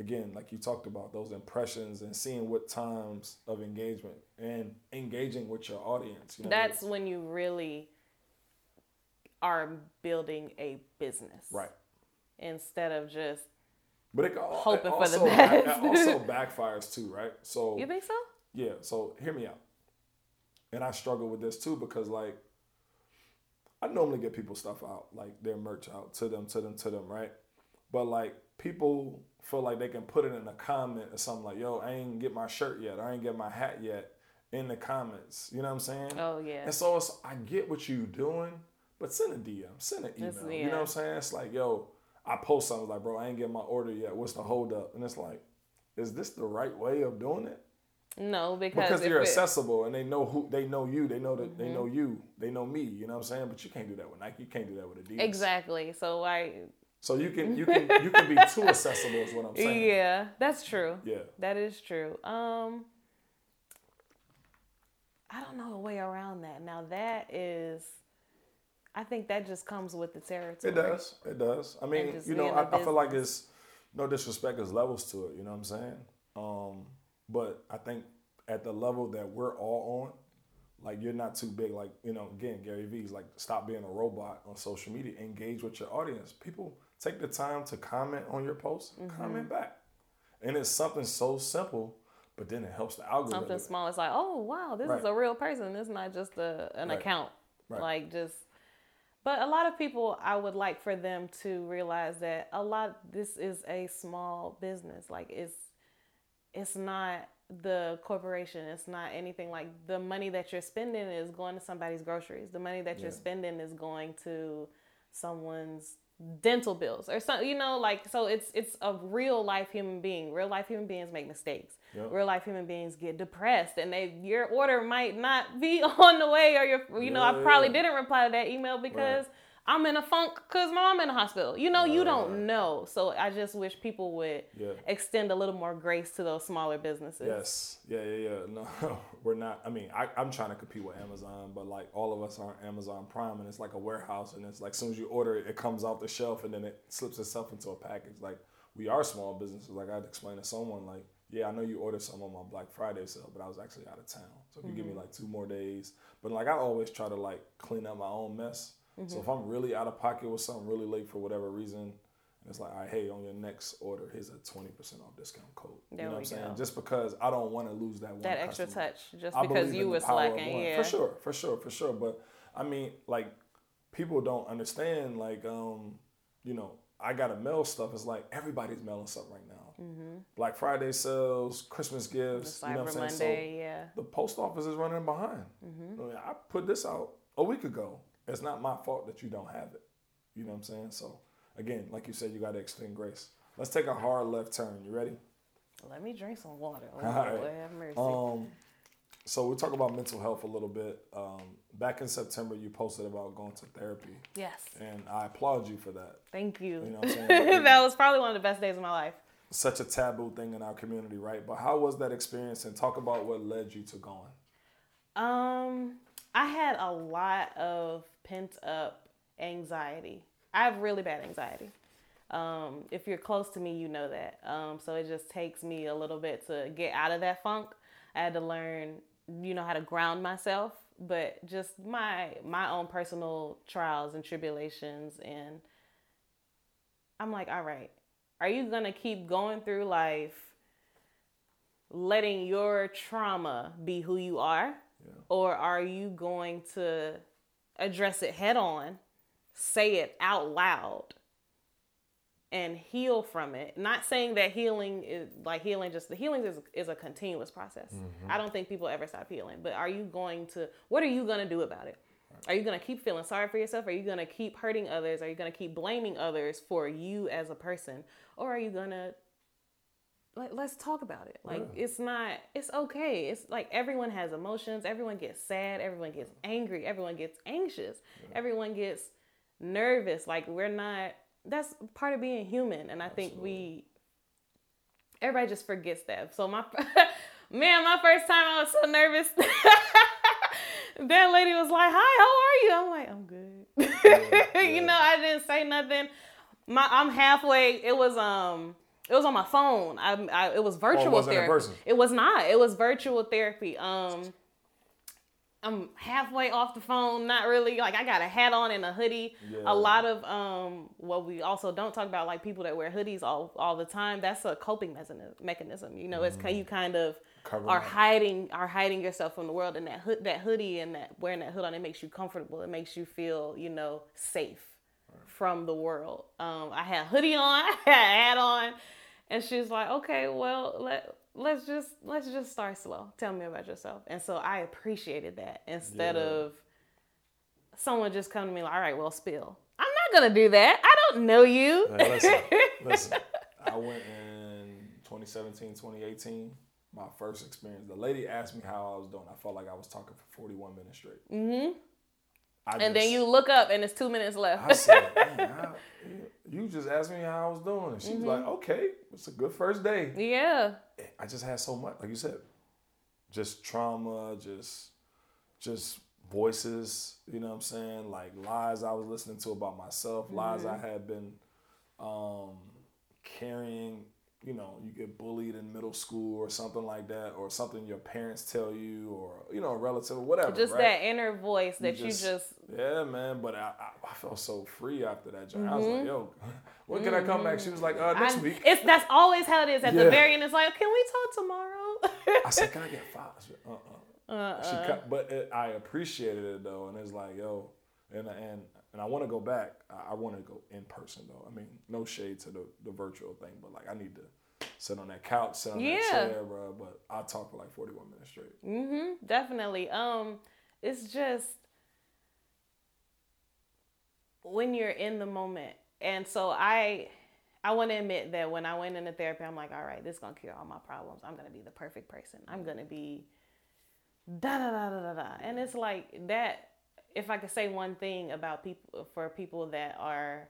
again, like you talked about, those impressions and seeing what times of engagement and engaging with your audience. You know, That's when you really are building a business, right. Instead of just But it, Hoping it for the also, best. It also [LAUGHS] backfires too, right? So you think so? yeah. So hear me out. And I struggle with this too because like I normally get people stuff out, like their merch out to them, to them, to them, right? But like people feel like they can put it in a comment or something like, "Yo, I ain't get my shirt yet. I ain't get my hat yet." In the comments, you know what I'm saying? Oh yeah. And so it's, I get what you doing, but send a DM, send an email. That's- You know what I'm saying? It's like, yo, I post something like, bro, I ain't get my order yet. What's the hold up? And it's like, is this the right way of doing it? No, because, Because you're Mm-hmm. accessible and they know who they know you, they know that they know you, they know me. You know what I'm saying? But you can't do that with Nike. You can't do that with Adidas. exactly. So I, So you can you can you can be [LAUGHS] too accessible is what I'm saying. yeah, that's true. Yeah. That is true. Um, I don't know a way around that. Now that is, I think that just comes with the territory. It does. It does. I mean, you know, I, I feel like it's no disrespect, there's levels to it. You know what I'm saying? Um, but I think at the level that we're all on, like you're not too big. Like you know, again, Gary Vee's like stop being a robot on social media. Engage with your audience. People take the time to comment on your posts. Mm-hmm. Comment back, and it's something so simple, but then it helps the algorithm. Something small. It's like, oh wow, this Right. is a real person. It's not just a, an Right. account. Right. Like just. But a lot of people, I would like for them to realize that a lot. This is a small business. Like it's, it's not the corporation. It's not anything like the money that you're spending is going to somebody's groceries. The money that you're spending is going to someone's dental bills or something. You know, like so. It's it's a real life human being. Real life human beings make mistakes. Yep. Real life human beings get depressed, and they your order might not be [LAUGHS] on the way, or your you know I Yeah, probably yeah. didn't reply to that email because. I'm in a funk because my mom in the hospital. You know, you don't right. know. So I just wish people would Yeah. extend a little more grace to those smaller businesses. Yes. Yeah, yeah, yeah. No, [LAUGHS] we're not. I mean, I, I'm trying to compete with Amazon, but like all of us are Amazon Prime, and it's like a warehouse, and it's like as soon as you order it, it comes off the shelf, and then it slips itself into a package. Like we are small businesses. Like I'd explain to someone, like, yeah, I know you ordered some on my Black Friday sale, but I was actually out of town. So if you give me mm-hmm. like two more days, but like I always try to like clean up my own mess. So if I'm really out of pocket with something really late for whatever reason, and it's like, all right, hey, on your next order, here's a 20% off discount code. There you know what I'm saying? Just because I don't want to lose that one That extra customer. touch, just I because you were slacking. Yeah. For sure, for sure, for sure. But I mean, like, people don't understand, like, um, you know, I gotta mail stuff. It's like everybody's mailing stuff right now. Black Friday sales, Christmas gifts. Mm-hmm. Cyber you know what I'm saying? Monday, yeah. The post office is running behind. Mm-hmm. I, mean, I put this out a week ago. It's not my fault that you don't have it. You know what I'm saying? So again, like you said, you gotta extend grace. Let's take a hard left turn. You ready? Let me drink some water. [LAUGHS] All right. Have mercy. Um, so we talk about mental health a little bit. Um, back in September, you posted about going to therapy, yes. and I applaud you for that. Thank you. You know what I'm [LAUGHS] saying? that was probably one of the best days of my life. Such a taboo thing in our community, right? But how was that experience? And talk about what led you to going. Um, I had a lot of pent up anxiety. I have really bad anxiety. Um, if you're close to me, you know that. Um, so it just takes me a little bit to get out of that funk. I had to learn, you know, how to ground myself, but just my my own personal trials and tribulations and I'm like, all right, are you gonna keep going through life letting your trauma be who you are? Yeah. Or are you going to address it head on, say it out loud, and heal from it? Not saying that healing is like healing just the healing is, is a continuous process. Mm-hmm. I don't think people ever stop healing, but are you going to, what are you going to do about it? Are you going to keep feeling sorry for yourself? Are you going to keep hurting others? Are you going to keep blaming others for you as a person? Or are you going to like let's talk about it. Like Yeah. it's not it's okay. It's like everyone has emotions, everyone gets sad, everyone gets angry, everyone gets anxious, everyone gets nervous. Like we're not that's part of being human and I think we everybody just forgets that. So my [LAUGHS] man, my first time I was so nervous. [LAUGHS] that lady was like, "Hi, how are you?" I'm like, "I'm good." [LAUGHS] you know, I didn't say nothing. My I'm halfway. It was um it was on my phone. I, I it was virtual wasn't in therapy. person? It was not. It was virtual therapy. Um I'm halfway off the phone, not really. Like I got a hat on and a hoodie. Yeah. A lot of um what we also don't talk about like people that wear hoodies all all the time. That's a coping mechanism. You know, it's Mm-hmm. kind you kind of Covering are up. hiding are hiding yourself from the world and that hood that hoodie and that wearing that hood on it makes you comfortable. It makes you feel, you know, safe from the world. Um, I had a hoodie on, [LAUGHS] I had a hat on, and she's like, "Okay, well, let let's just let's just start slow. Tell me about yourself." And so I appreciated that instead Yeah. of someone just coming to me like, "All right, well, spill." I'm not gonna do that. I don't know you. Hey, listen, [LAUGHS] listen. I went in 2017, 2018. My first experience. The lady asked me how I was doing. I felt like I was talking for 41 minutes straight. Mm-hmm. And then you look up and it's two minutes left. I said, [LAUGHS] "Man, how- you just asked me how I was doing. And she's Mm-hmm. like, okay, it's a good first day. yeah. I just had so much, like you said, just trauma, just just voices, you know what I'm saying? Like lies I was listening to about myself, lies I had been um, carrying. You know, you get bullied in middle school or something like that, or something your parents tell you, or you know, a relative, or whatever. Just right? that inner voice that you just- just, Yeah, man. But I, I, felt so free after that journey. I was Mm-hmm. like, yo, [LAUGHS] when can I come back? She was like, uh, next I- week. it's that's always how it is at Yeah. the very end. It's like, can we talk tomorrow? [LAUGHS] I said, can I get five? Uh-uh. She cut, but it, I appreciated it though, and it's like, yo, and and and I want to go back. I, I want to go in person though. I mean, no shade to the, the virtual thing, but like I need to sit on that couch, sit on Yeah. that chair, bro. But I talk for like forty one minutes straight. Mm-hmm. Definitely. Um, it's just when you're in the moment, and so I, I want to admit that when I went into therapy, I'm like, all right, this is gonna cure all my problems. I'm gonna be the perfect person. I'm gonna be da da da da da da. And it's like that. If I could say one thing about people for people that are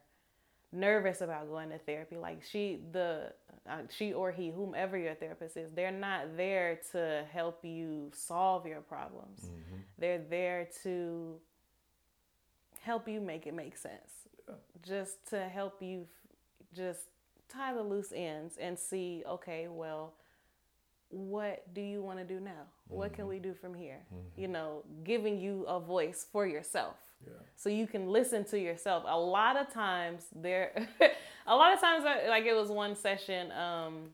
nervous about going to therapy, like she the uh, she or he, whomever your therapist is, they're not there to help you solve your problems. They're there to help you make it make sense. Just to help you f- just tie the loose ends and see, okay, well, what do you want to do now? What can mm-hmm. we do from here? Mm-hmm. You know, giving you a voice for yourself. Yeah. So you can listen to yourself. A lot of times there [LAUGHS] a lot of times like it was one session um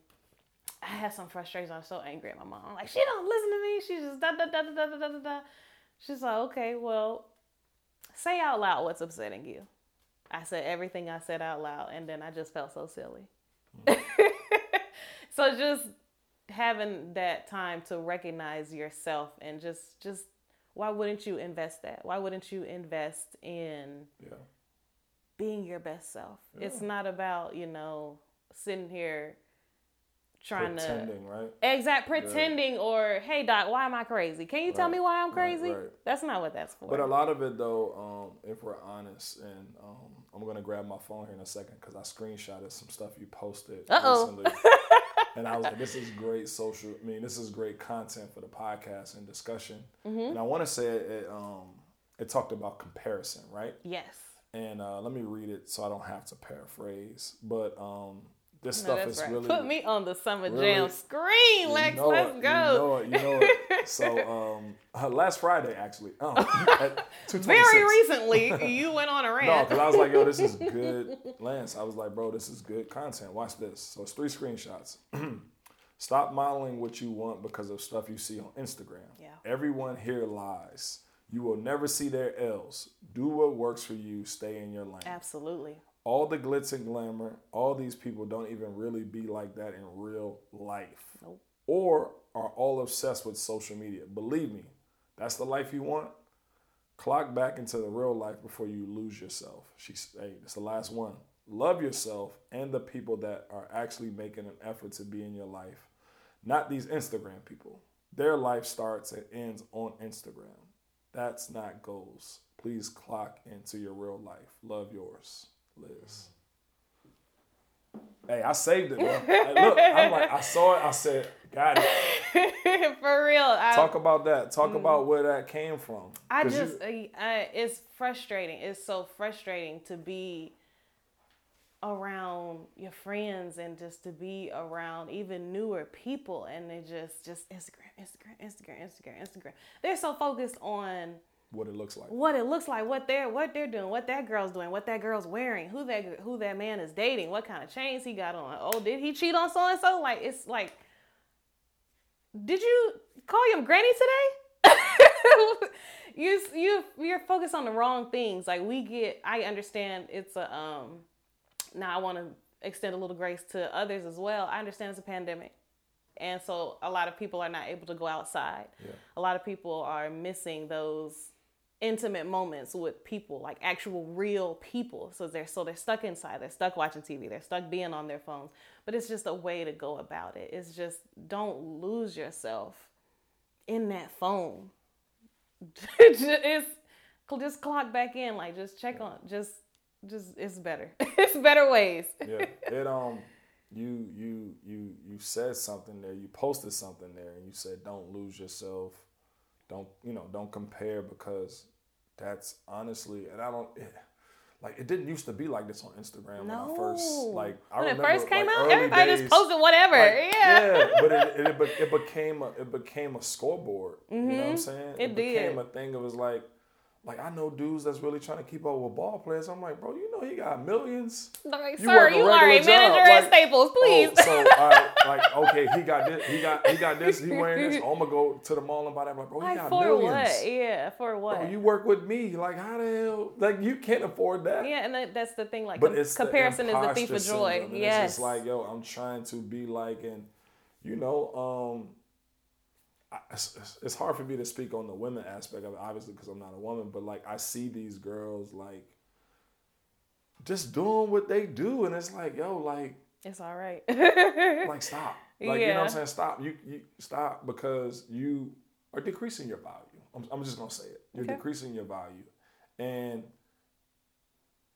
I had some frustration. I was so angry at my mom. I'm like, she don't listen to me. She just da da da da da da da da. da. She's like, okay, well, say out loud what's upsetting you. I said everything I said out loud, and then I just felt so silly. Mm. [LAUGHS] so just having that time to recognize yourself and just just why wouldn't you invest that? Why wouldn't you invest in Yeah. being your best self? It's not about you know sitting here trying to right? exact pretending or hey doc why am i crazy can you tell me why i'm right, crazy right. that's not what that's for But a lot of it, though, um, if we're honest, and um, I'm gonna grab my phone here in a second because I screenshotted some stuff you posted Uh-oh. recently, [LAUGHS] and I was like, "This is great social. I mean, this is great content for the podcast and discussion." Mm-hmm. And I want to say it, it, um, it talked about comparison, right? yes And uh, let me read it so I don't have to paraphrase. But um, this no, stuff is right. really put me on the summer really- jam screen lex you know let's it, go You know it. You know it. So [LAUGHS] um, uh, last Friday, actually, [LAUGHS] um, very recently [LAUGHS] you went on a rant. No, because I was like, yo, this is good. Lance, I was like, bro, this is good content. Watch this. So it's three screenshots. [CLEARS THROAT] Stop modeling what you want because of stuff you see on Instagram. Yeah. Everyone here lies. You will never see their L's. Do what works for you. Stay in your lane. Absolutely. All the glitz and glamour, all these people don't even really be like that in real life. Nope. Or are all obsessed with social media. Believe me, that's the life you want. Clock back into the real life before you lose yourself. She's hey, it's the last one. Love yourself and the people that are actually making an effort to be in your life. Not these Instagram people. Their life starts and ends on Instagram. That's not goals. Please clock into your real life. Love yours, Liz. Hey, I saved it, bro. Hey, look, I'm like, I saw it. I said, got it. [LAUGHS] For real. I, Talk about that. Talk mm. about where that came from. I you- just, I, I, it's frustrating. It's so frustrating to be around your friends and just to be around even newer people and they just, just Instagram, Instagram, Instagram, Instagram, Instagram. They're so focused on what it looks like. what it looks like, what they're what they're doing, what that girl's doing, what that girl's wearing, who that who that man is dating, what kind of chains he got on. Oh, did he cheat on so and so? Like it's like, did you call him granny today? [LAUGHS] you you you're focused on the wrong things. Like we get, I understand it's a um. Now I want to extend a little grace to others as well. I understand it's a pandemic. And so a lot of people are not able to go outside. Yeah. A lot of people are missing those intimate moments with people, like actual real people. So they're so they're stuck inside. They're stuck watching TV. They're stuck being on their phones. But it's just a way to go about it. It's just don't lose yourself in that phone. [LAUGHS] it's just clock back in. Like just check on. Just just it's better. [LAUGHS] it's better ways. yeah. It um you you you you said something there, you posted something there and you said don't lose yourself. Don't you know, don't compare because that's honestly and I don't it, like it didn't used to be like this on Instagram when I first like I when it first came like, out, everybody days, just posted whatever. like, yeah. but it, [LAUGHS] it, it, it became a it became a scoreboard. You know what I'm saying? Mm-hmm. It became did. a thing. It was like like I know dudes that's really trying to keep up with ball players. I'm like, bro, you know he got millions. Like, You sir, you are a manager job, at like- Staples, please. Oh, so right, [LAUGHS] like okay, he got this, he got he got this, he wearing this. Oh, I'm gonna go to the mall and buy that. I'm like, bro, he like got for millions. what? Yeah, for what? Bro, you work with me. Like how the hell? Like you can't afford that. yeah, and that, that's the thing. Like But it's the comparison is the thief of joy. Yes. It's just like, yo, I'm trying to be like, and you know, um, I, it's, it's- it's hard for me to speak on the women aspect of it, obviously, because I'm not a woman. But like, I see these girls like just doing what they do, and it's like, yo, like, it's all right. [LAUGHS] like stop. Like you know what I'm saying? Stop. You you stop because you are decreasing your value. I'm, I'm just gonna say it. You're Okay. decreasing your value, and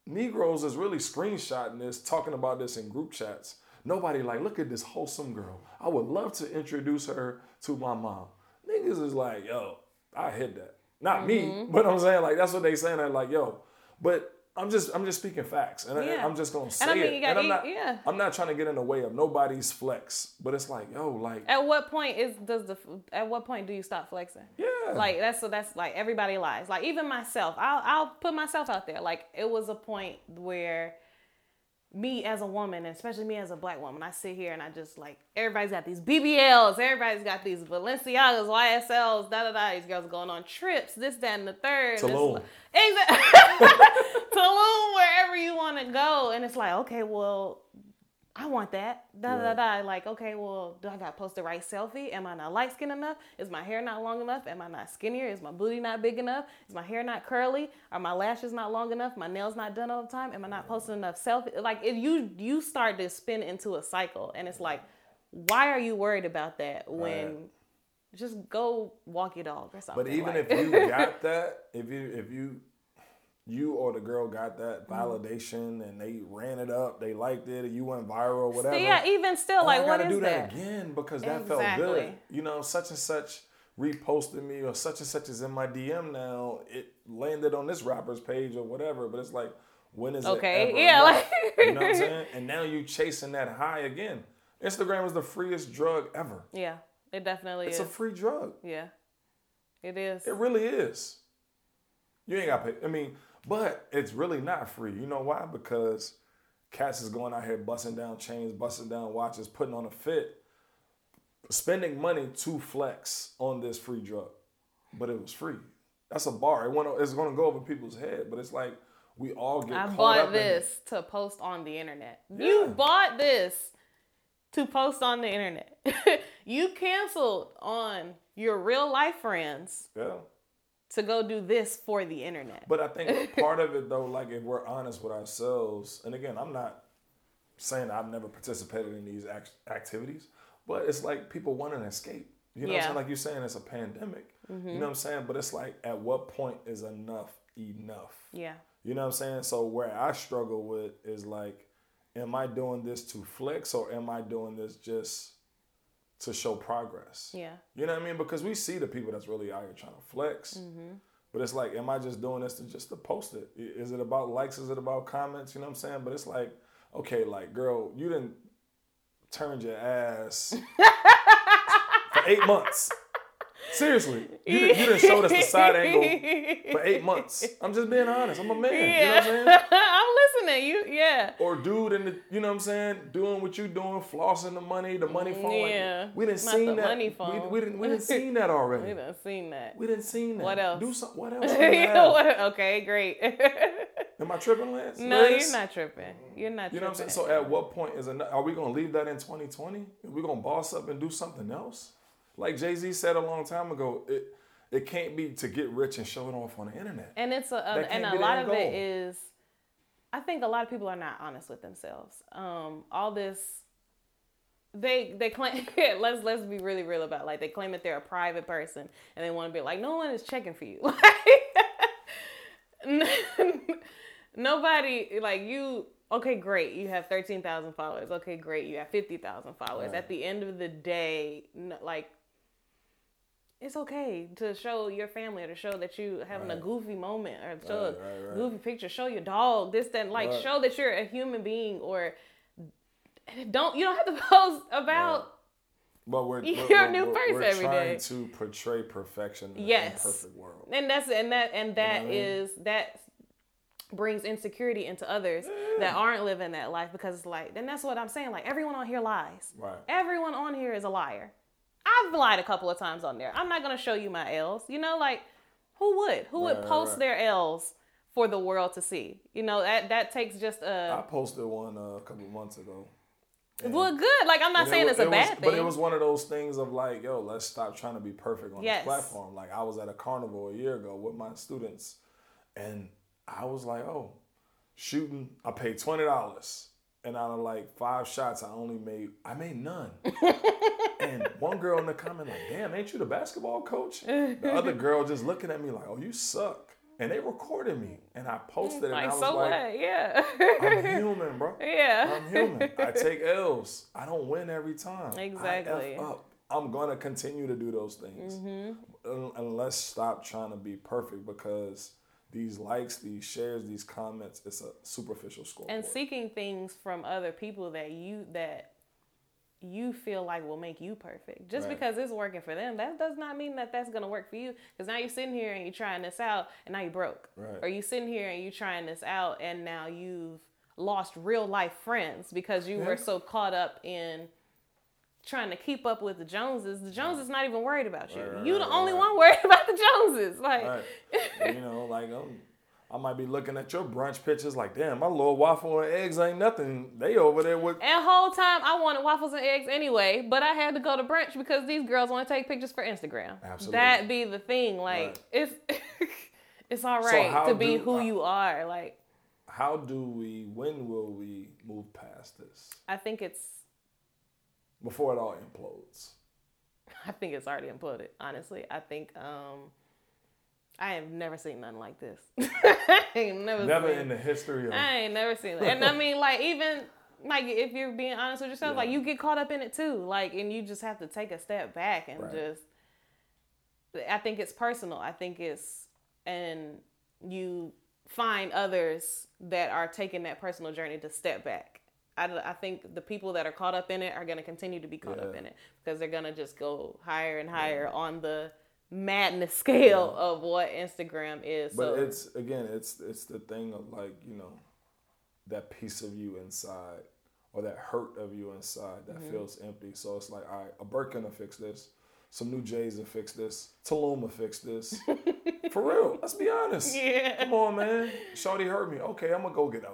Negroes is really screenshotting this, talking about this in group chats. Nobody like, look at this wholesome girl. I would love to introduce her to my mom. Niggas is like, yo, I hit that. Not me, Mm-hmm. but I'm saying like that's what they saying. They're like, yo, but I'm just I'm just speaking facts, and I, Yeah. I'm just gonna say I it. and I'm not yeah. I'm not trying to get in the way of nobody's flex, but it's like, yo, like, at what point is does the at what point do you stop flexing? yeah, Like that's so that's like everybody lies. Like even myself, I'll I'll put myself out there. Like it was a point where me as a woman, especially me as a black woman, I sit here and I just like everybody's got these BBLs, everybody's got these Balenciagas, YSLs, da da da. These girls are going on trips, this, that, and the third. Tulum. Exactly. [LAUGHS] Tulum, wherever you want to go, and it's like, okay, well, I want that. Da da da. Like, okay, well, do I got to post the right selfie? Am I not light skinned enough? Is my hair not long enough? Am I not skinnier? Is my booty not big enough? Is my hair not curly? Are my lashes not long enough? My nails not done all the time? Am I not posting enough selfie? Like, if you you start to spin into a cycle, and it's like, why are you worried about that when Right. just go walk your dog or something? But even like- if you [LAUGHS] got that, if you if you you or the girl got that Mm-hmm. validation and they ran it up, they liked it, and you went viral or whatever. yeah, even still, oh, like, I what gotta is do that? that again because that felt good. You know, such and such reposted me or such and such is in my DM now. It landed on this rapper's page or whatever, but it's like, when is Okay, it ever yeah, like- you know what I'm saying? [LAUGHS] And now you're chasing that high again. Instagram is the freest drug ever. Yeah, it definitely It's is. It's a free drug. yeah, it is. It really is. You ain't got to pay. I mean, but it's really not free. You know why? Because cats is going out here busting down chains, busting down watches, putting on a fit spending money to flex on this free drug, but it was free. That's a bar. It went, it's going to go over people's head, but it's like we all get. I bought this to post on the internet. Yeah. You bought this to post on the internet. you canceled on your real life friends Yeah. To go do this for the internet. But I think [LAUGHS] part of it though, like if we're honest with ourselves, and again, I'm not saying I've never participated in these act- activities, but it's like people want an escape. You know what I'm saying? Like you're saying it's a pandemic. You mm-hmm. know what I'm saying? But it's like at what point is enough enough? yeah. You know what I'm saying? So where I struggle with is like, am I doing this to flex or am I doing this just to show progress? Yeah. You know what I mean? Because we see the people that's really out here trying to flex. Mm-hmm. But it's like, am I just doing this to just to post it? Is it about likes? Is it about comments? You know what I'm saying? But it's like, okay, like, girl, you didn't turn your ass [LAUGHS] for eight months. Seriously, you didn't, you didn't show us the side angle for eight months. I'm just being honest. I'm a man. You know what I'm saying? [LAUGHS] I'm. You yeah. Or dude, in the, you know what I'm saying, doing what you doing, flossing the money, the money phone. like, Yeah. we didn't Not see that. money We, phone. we didn't we didn't [LAUGHS] seen that already. We didn't seen that. We didn't seen that. What [LAUGHS] else? Do some. What else? do we Yeah, what- okay, great. [LAUGHS] Am I tripping, Lance? no, you're not tripping. You're not You know what I'm saying? So at what point is enough? Are we gonna leave that in 2020? Are we gonna boss up and do something else? Like Jay Z said a long time ago, it it can't be to get rich and show it off on the internet. and it's a, a and a lot of it goal. is i think a lot of people are not honest with themselves um all this they they claim [LAUGHS] let's let's be really real about it. like they claim that they're a private person and they want to be like no one is checking for you [LAUGHS] [LAUGHS] nobody like you okay great you have 13,000 followers okay great you have 50,000 followers Right. at the end of the day like it's okay to show your family or to show that you having a goofy moment or show Right, a right, right. goofy picture, show your dog, this, that, like Right. show that you're a human being or don't you don't have to [LAUGHS] post about But we're You're we're, a new we're, person we're every trying day. to portray perfection in Yes. a perfect world. and that's and that and that what I mean? that brings insecurity into others that aren't living that life because it's like then that's what I'm saying like everyone on here lies. Right. Everyone on here is a liar. I've lied a couple of times on there. I'm not gonna show you my L's. You know, like who would? Who would Right, right, post right. their L's for the world to see? You know, that that takes just a I posted one uh, a couple months ago. Well, good. Like I'm not saying it, it's a it bad was, thing. But it was one of those things of like, yo, let's stop trying to be perfect on Yes. this platform. Like I was at a carnival a year ago with my students, and I was like, oh, shooting. I paid twenty dollars, and out of like five shots, I only made I made none. [LAUGHS] and one girl in the comment like, damn, ain't you the basketball coach? The [LAUGHS] other girl just looking at me like, oh, you suck. And they recorded me, and I posted it, and I was so like, what? Yeah. I'm human, bro. [LAUGHS] yeah. I'm human. I take L's. I don't win every time. Exactly. Up. I'm gonna continue to do those things. Mm-hmm. Un- And let's stop trying to be perfect because these likes, these shares, these comments, it's a superficial score. and seeking things from other people that you that you feel like will make you perfect just Right. because it's working for them that does not mean that that's going to work for you because now you're sitting here and you're trying this out and now you're broke Right. or you're sitting here and you're trying this out and now you've lost real life friends because you Yeah. were so caught up in trying to keep up with the joneses the joneses not even worried about you Right, right, you the right, only one worried [LAUGHS] about the joneses like [LAUGHS] you know, like um, I might be looking at your brunch pictures like, damn, my little waffle and eggs ain't nothing. They over there with And whole time I wanted waffles and eggs anyway, but I had to go to brunch because these girls want to take pictures for Instagram. Absolutely. That be the thing. Like it's [LAUGHS] it's all right So to be do- who uh, you are. Like how do we when will we move past this? I think it's Before it all implodes. I think it's already imploded. Honestly, I think um I have never seen nothing like this. [LAUGHS] I ain't never, Never seen, in the history of I ain't never seen it. And I mean, [LAUGHS] like even like if you're being honest with yourself, Yeah. like you get caught up in it too. Like and you just have to take a step back and Right. just. I think it's personal. I think it's and you find others that are taking that personal journey to step back. I, I think the people that are caught up in it are going to continue to be caught up in it because they're going to just go higher and higher on the madness scale of what Instagram is. But so it's again, it's it's the thing of like you know, that piece of you inside or that hurt of you inside that Mm-hmm. feels empty. So it's like, all right, a Birkin will fix this. Some new J's will fix this. Tulum will fix this. [LAUGHS] For real, let's be honest. Yeah. Come on, man. Shorty hurt me. Okay, I'm gonna go get a,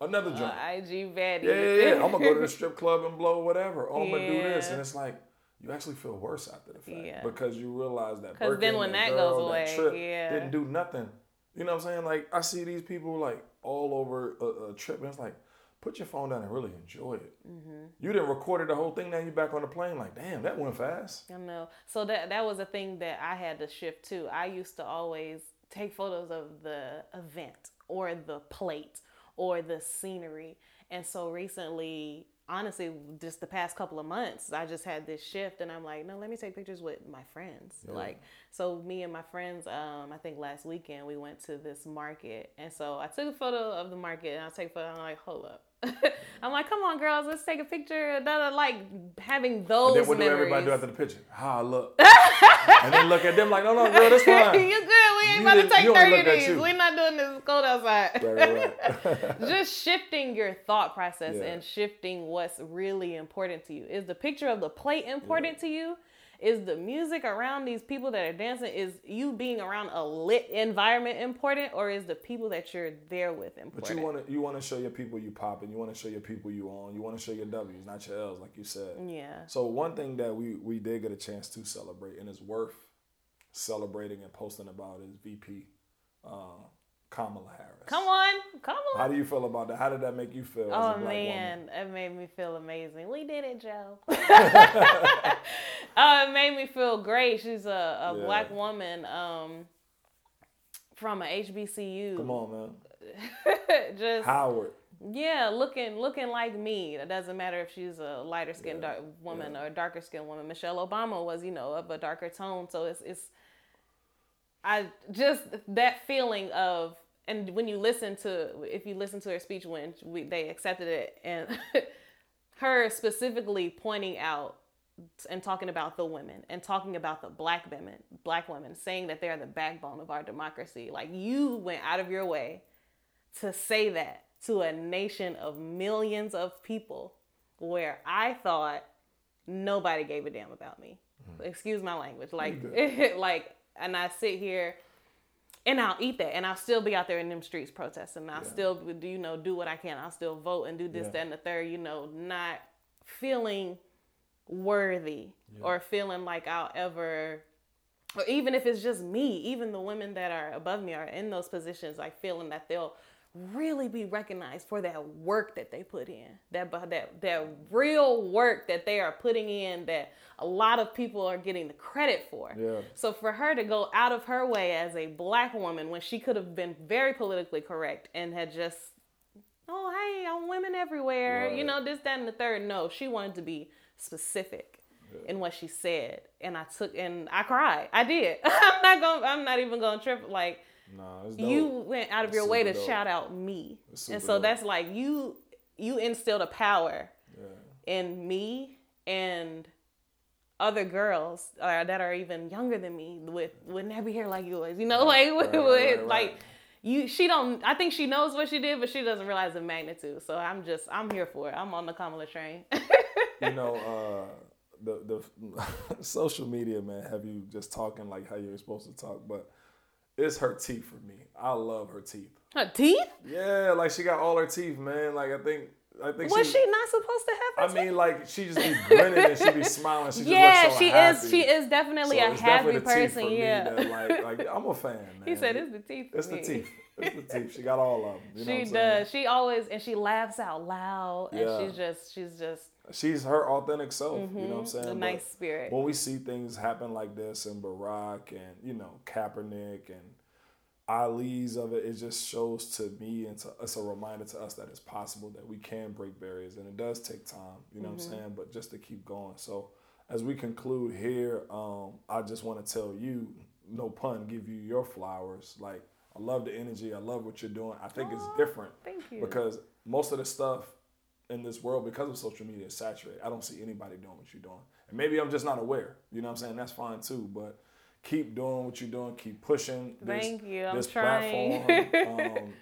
another joint. Uh, IG Vanny. Yeah, yeah, yeah. I'm gonna go to the strip club and blow whatever. Oh, I'm gonna do this, and it's like you actually feel worse after the fact Yeah. because you realize that. 'Cause then when that that girl, goes away, that trip yeah. didn't do nothing. You know what I'm saying? Like I see these people like all over a, a trip, and it's like, put your phone down and really enjoy it. Mm-hmm. You didn't recorded the whole thing. Now you're back on the plane. Like, damn, that went fast. I know. So that that was a thing that I had to shift too. I used to always take photos of the event or the plate or the scenery. And so recently, honestly, just the past couple of months, I just had this shift and I'm like, no, let me take pictures with my friends. Yeah. Like so me and my friends, um, I think last weekend we went to this market and so I took a photo of the market and I take a photo and I'm like, hold up. [LAUGHS] I'm like, come on, girls, let's take a picture. Da, da, Like having those And then what do everybody do after the picture? How I look. [LAUGHS] [LAUGHS] and then look at them like, no, no, girl, that's fine. you good? We ain't You about to take thirty of these. We're not doing this. It's cold outside. right, right, right. [LAUGHS] [LAUGHS] Just shifting your thought process Yeah. and shifting what's really important to you. Is the picture of the plate important to you? Is the music around these people that are dancing? Is you being around a lit environment important, or is the people that you're there with important? But you want to you want to show your people you popping. You want to show your people you on. You want to show your W's, not your L's, like you said. yeah. So one thing that we we did get a chance to celebrate, and it's worth celebrating and posting about, is VP uh, Kamala Harris. Come on, come on. How do you feel about that? How did that make you feel Oh man, woman? it made me feel amazing. We did it, Joe. uh, [LAUGHS] [LAUGHS] it made me feel great. She's a, a Yeah. black woman um, from a HBCU. Come on, man. [LAUGHS] Just Howard. yeah, looking looking like me. It doesn't matter if she's a lighter skinned Yeah. dark woman Yeah. or a darker skinned woman. Michelle Obama was, you know, of a darker tone. So it's it's I just that feeling of and when you listen to if you listen to her speech when we, they accepted it and [LAUGHS] her specifically pointing out and talking about the women and talking about the black women black women saying that they're the backbone of our democracy like you went out of your way to say that to a nation of millions of people where I thought nobody gave a damn about me. Mm-hmm. Excuse my language. Like [LAUGHS] like and I sit here and I'll eat that and I'll still be out there in them streets protesting. I'll still do you know do what I can. I'll still vote and do this, Yeah. that, and the third, you know, not feeling worthy or feeling like I'll ever or even if it's just me, even the women that are above me are in those positions, like feeling that they'll really be recognized for that work that they put in, that that that real work that they are putting in, that a lot of people are getting the credit for. Yeah. So for her to go out of her way as a black woman when she could have been very politically correct and had just, oh hey, I'm women everywhere, you know this, that, and the third. No, she wanted to be specific in what she said, and I took and I cried. I did. [LAUGHS] I'm not going. I'm not even going to trip. Like Nah, it's you went out of That's your way to dope. shout out me, and so dope. that's like you. You instilled a power yeah. in me and other girls uh, that are even younger than me with with nappy hair like yours. You know, like [LAUGHS] with, right, right, right. like you. She don't. I think she knows what she did, but she doesn't realize the magnitude. So I'm just. I'm here for it. I'm on the Kamala train. you [LAUGHS] know, uh, the the [LAUGHS] social media man have you just talking like how you're supposed to talk, but it's her teeth for me. I love her teeth. Her teeth? Yeah, like she got all her teeth, man. Like I think I think Was she. she not supposed to have I teeth? mean, like she just be [LAUGHS] grinning and she be smiling. She yeah, just looks so she happy. is. She is definitely So a happy definitely person. me Yeah. that, like, like [LAUGHS] I'm a fan, man. he said it's the teeth. It's the teeth. It's the teeth. She got all of them. You know She what I'm saying? does. She always and she laughs out loud, and Yeah. she's just she's just She's her authentic self. You know what I'm saying? a But- nice spirit. when we see things happen like this and Barack and you know Kaepernick and Ali's of it, it just shows to me and to it's a reminder to us that it's possible that we can break barriers and it does take time. You know what I'm saying? But just to keep going. So as we conclude here, um, I just want to tell you, no pun, give you your flowers. Like I love the energy. I love what you're doing. I think it's different Thank you. because most of the stuff in this world because of social media is saturated. I don't see anybody doing what you're doing. And maybe I'm just not aware. You know what I'm saying? That's fine too. But keep doing what you're doing. Keep pushing this, Thank you. I'm this trying. platform. [LAUGHS] um,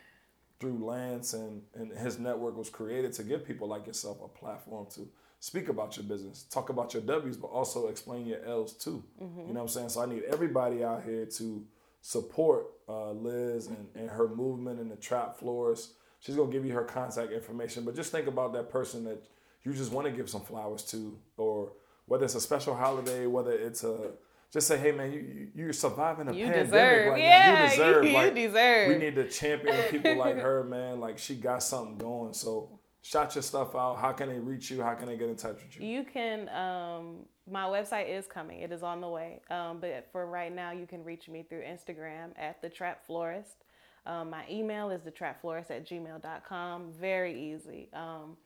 through Lance and, and his network was created to give people like yourself a platform to speak about your business, talk about your W's, but also explain your L's too. Mm-hmm. You know what I'm saying? So I need everybody out here to support uh, Liz and, and her movement in the trap florist. She's gonna give you her contact information, but just think about that person that you just want to give some flowers to, or whether it's a special holiday, whether it's a just say, hey man, you you're surviving a you pandemic deserve. right yeah, now. [LAUGHS] You deserve. You, like, deserve. We need to champion [LAUGHS] people like her, man. Like she got something going. So shout your stuff out. How can they reach you? How can they get in touch with you? You can. Um, my website is coming. It is on the way. Um, but for right now, you can reach me through Instagram at the Trap Florist. Um, my email is thetrapflorist at gmail.com. Very easy. Um,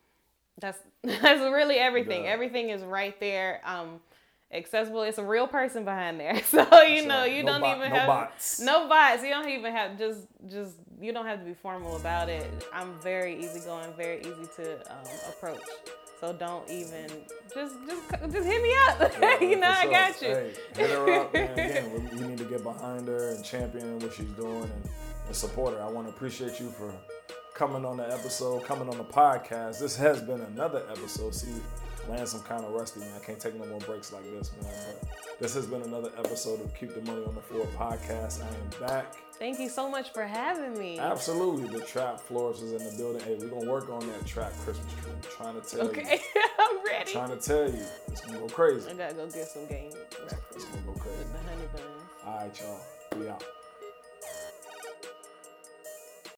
that's [LAUGHS] that's really everything. Yeah. Everything is right there. Um, accessible. It's a real person behind there, [LAUGHS] so you know you no don't bot, even no have bots. no bots. You don't even have just just you don't have to be formal about it. I'm very easygoing, very easy to um, approach. So don't even just just just hit me up. [LAUGHS] Yeah, you know I got you. Hey, hit her up, man. Again, we, we, need to get behind her and champion what she's doing and, and support her. I want to appreciate you for coming on the episode, coming on the podcast. This has been another episode. See, Lance, I'm kind of rusty, man. I can't take no more breaks like this, man. But this has been another episode of Keep the Money on the Floor podcast. I am back. Thank you so much for having me. Absolutely. The Trap Florist is in the building. Hey, we're going to work on that trap Christmas tree. I'm trying to tell okay. you. Okay, [LAUGHS] I'm ready. I'm trying to tell you. It's going to go crazy. I got to go get some game. It's going to go crazy. With the honey buns. All right, y'all. We out.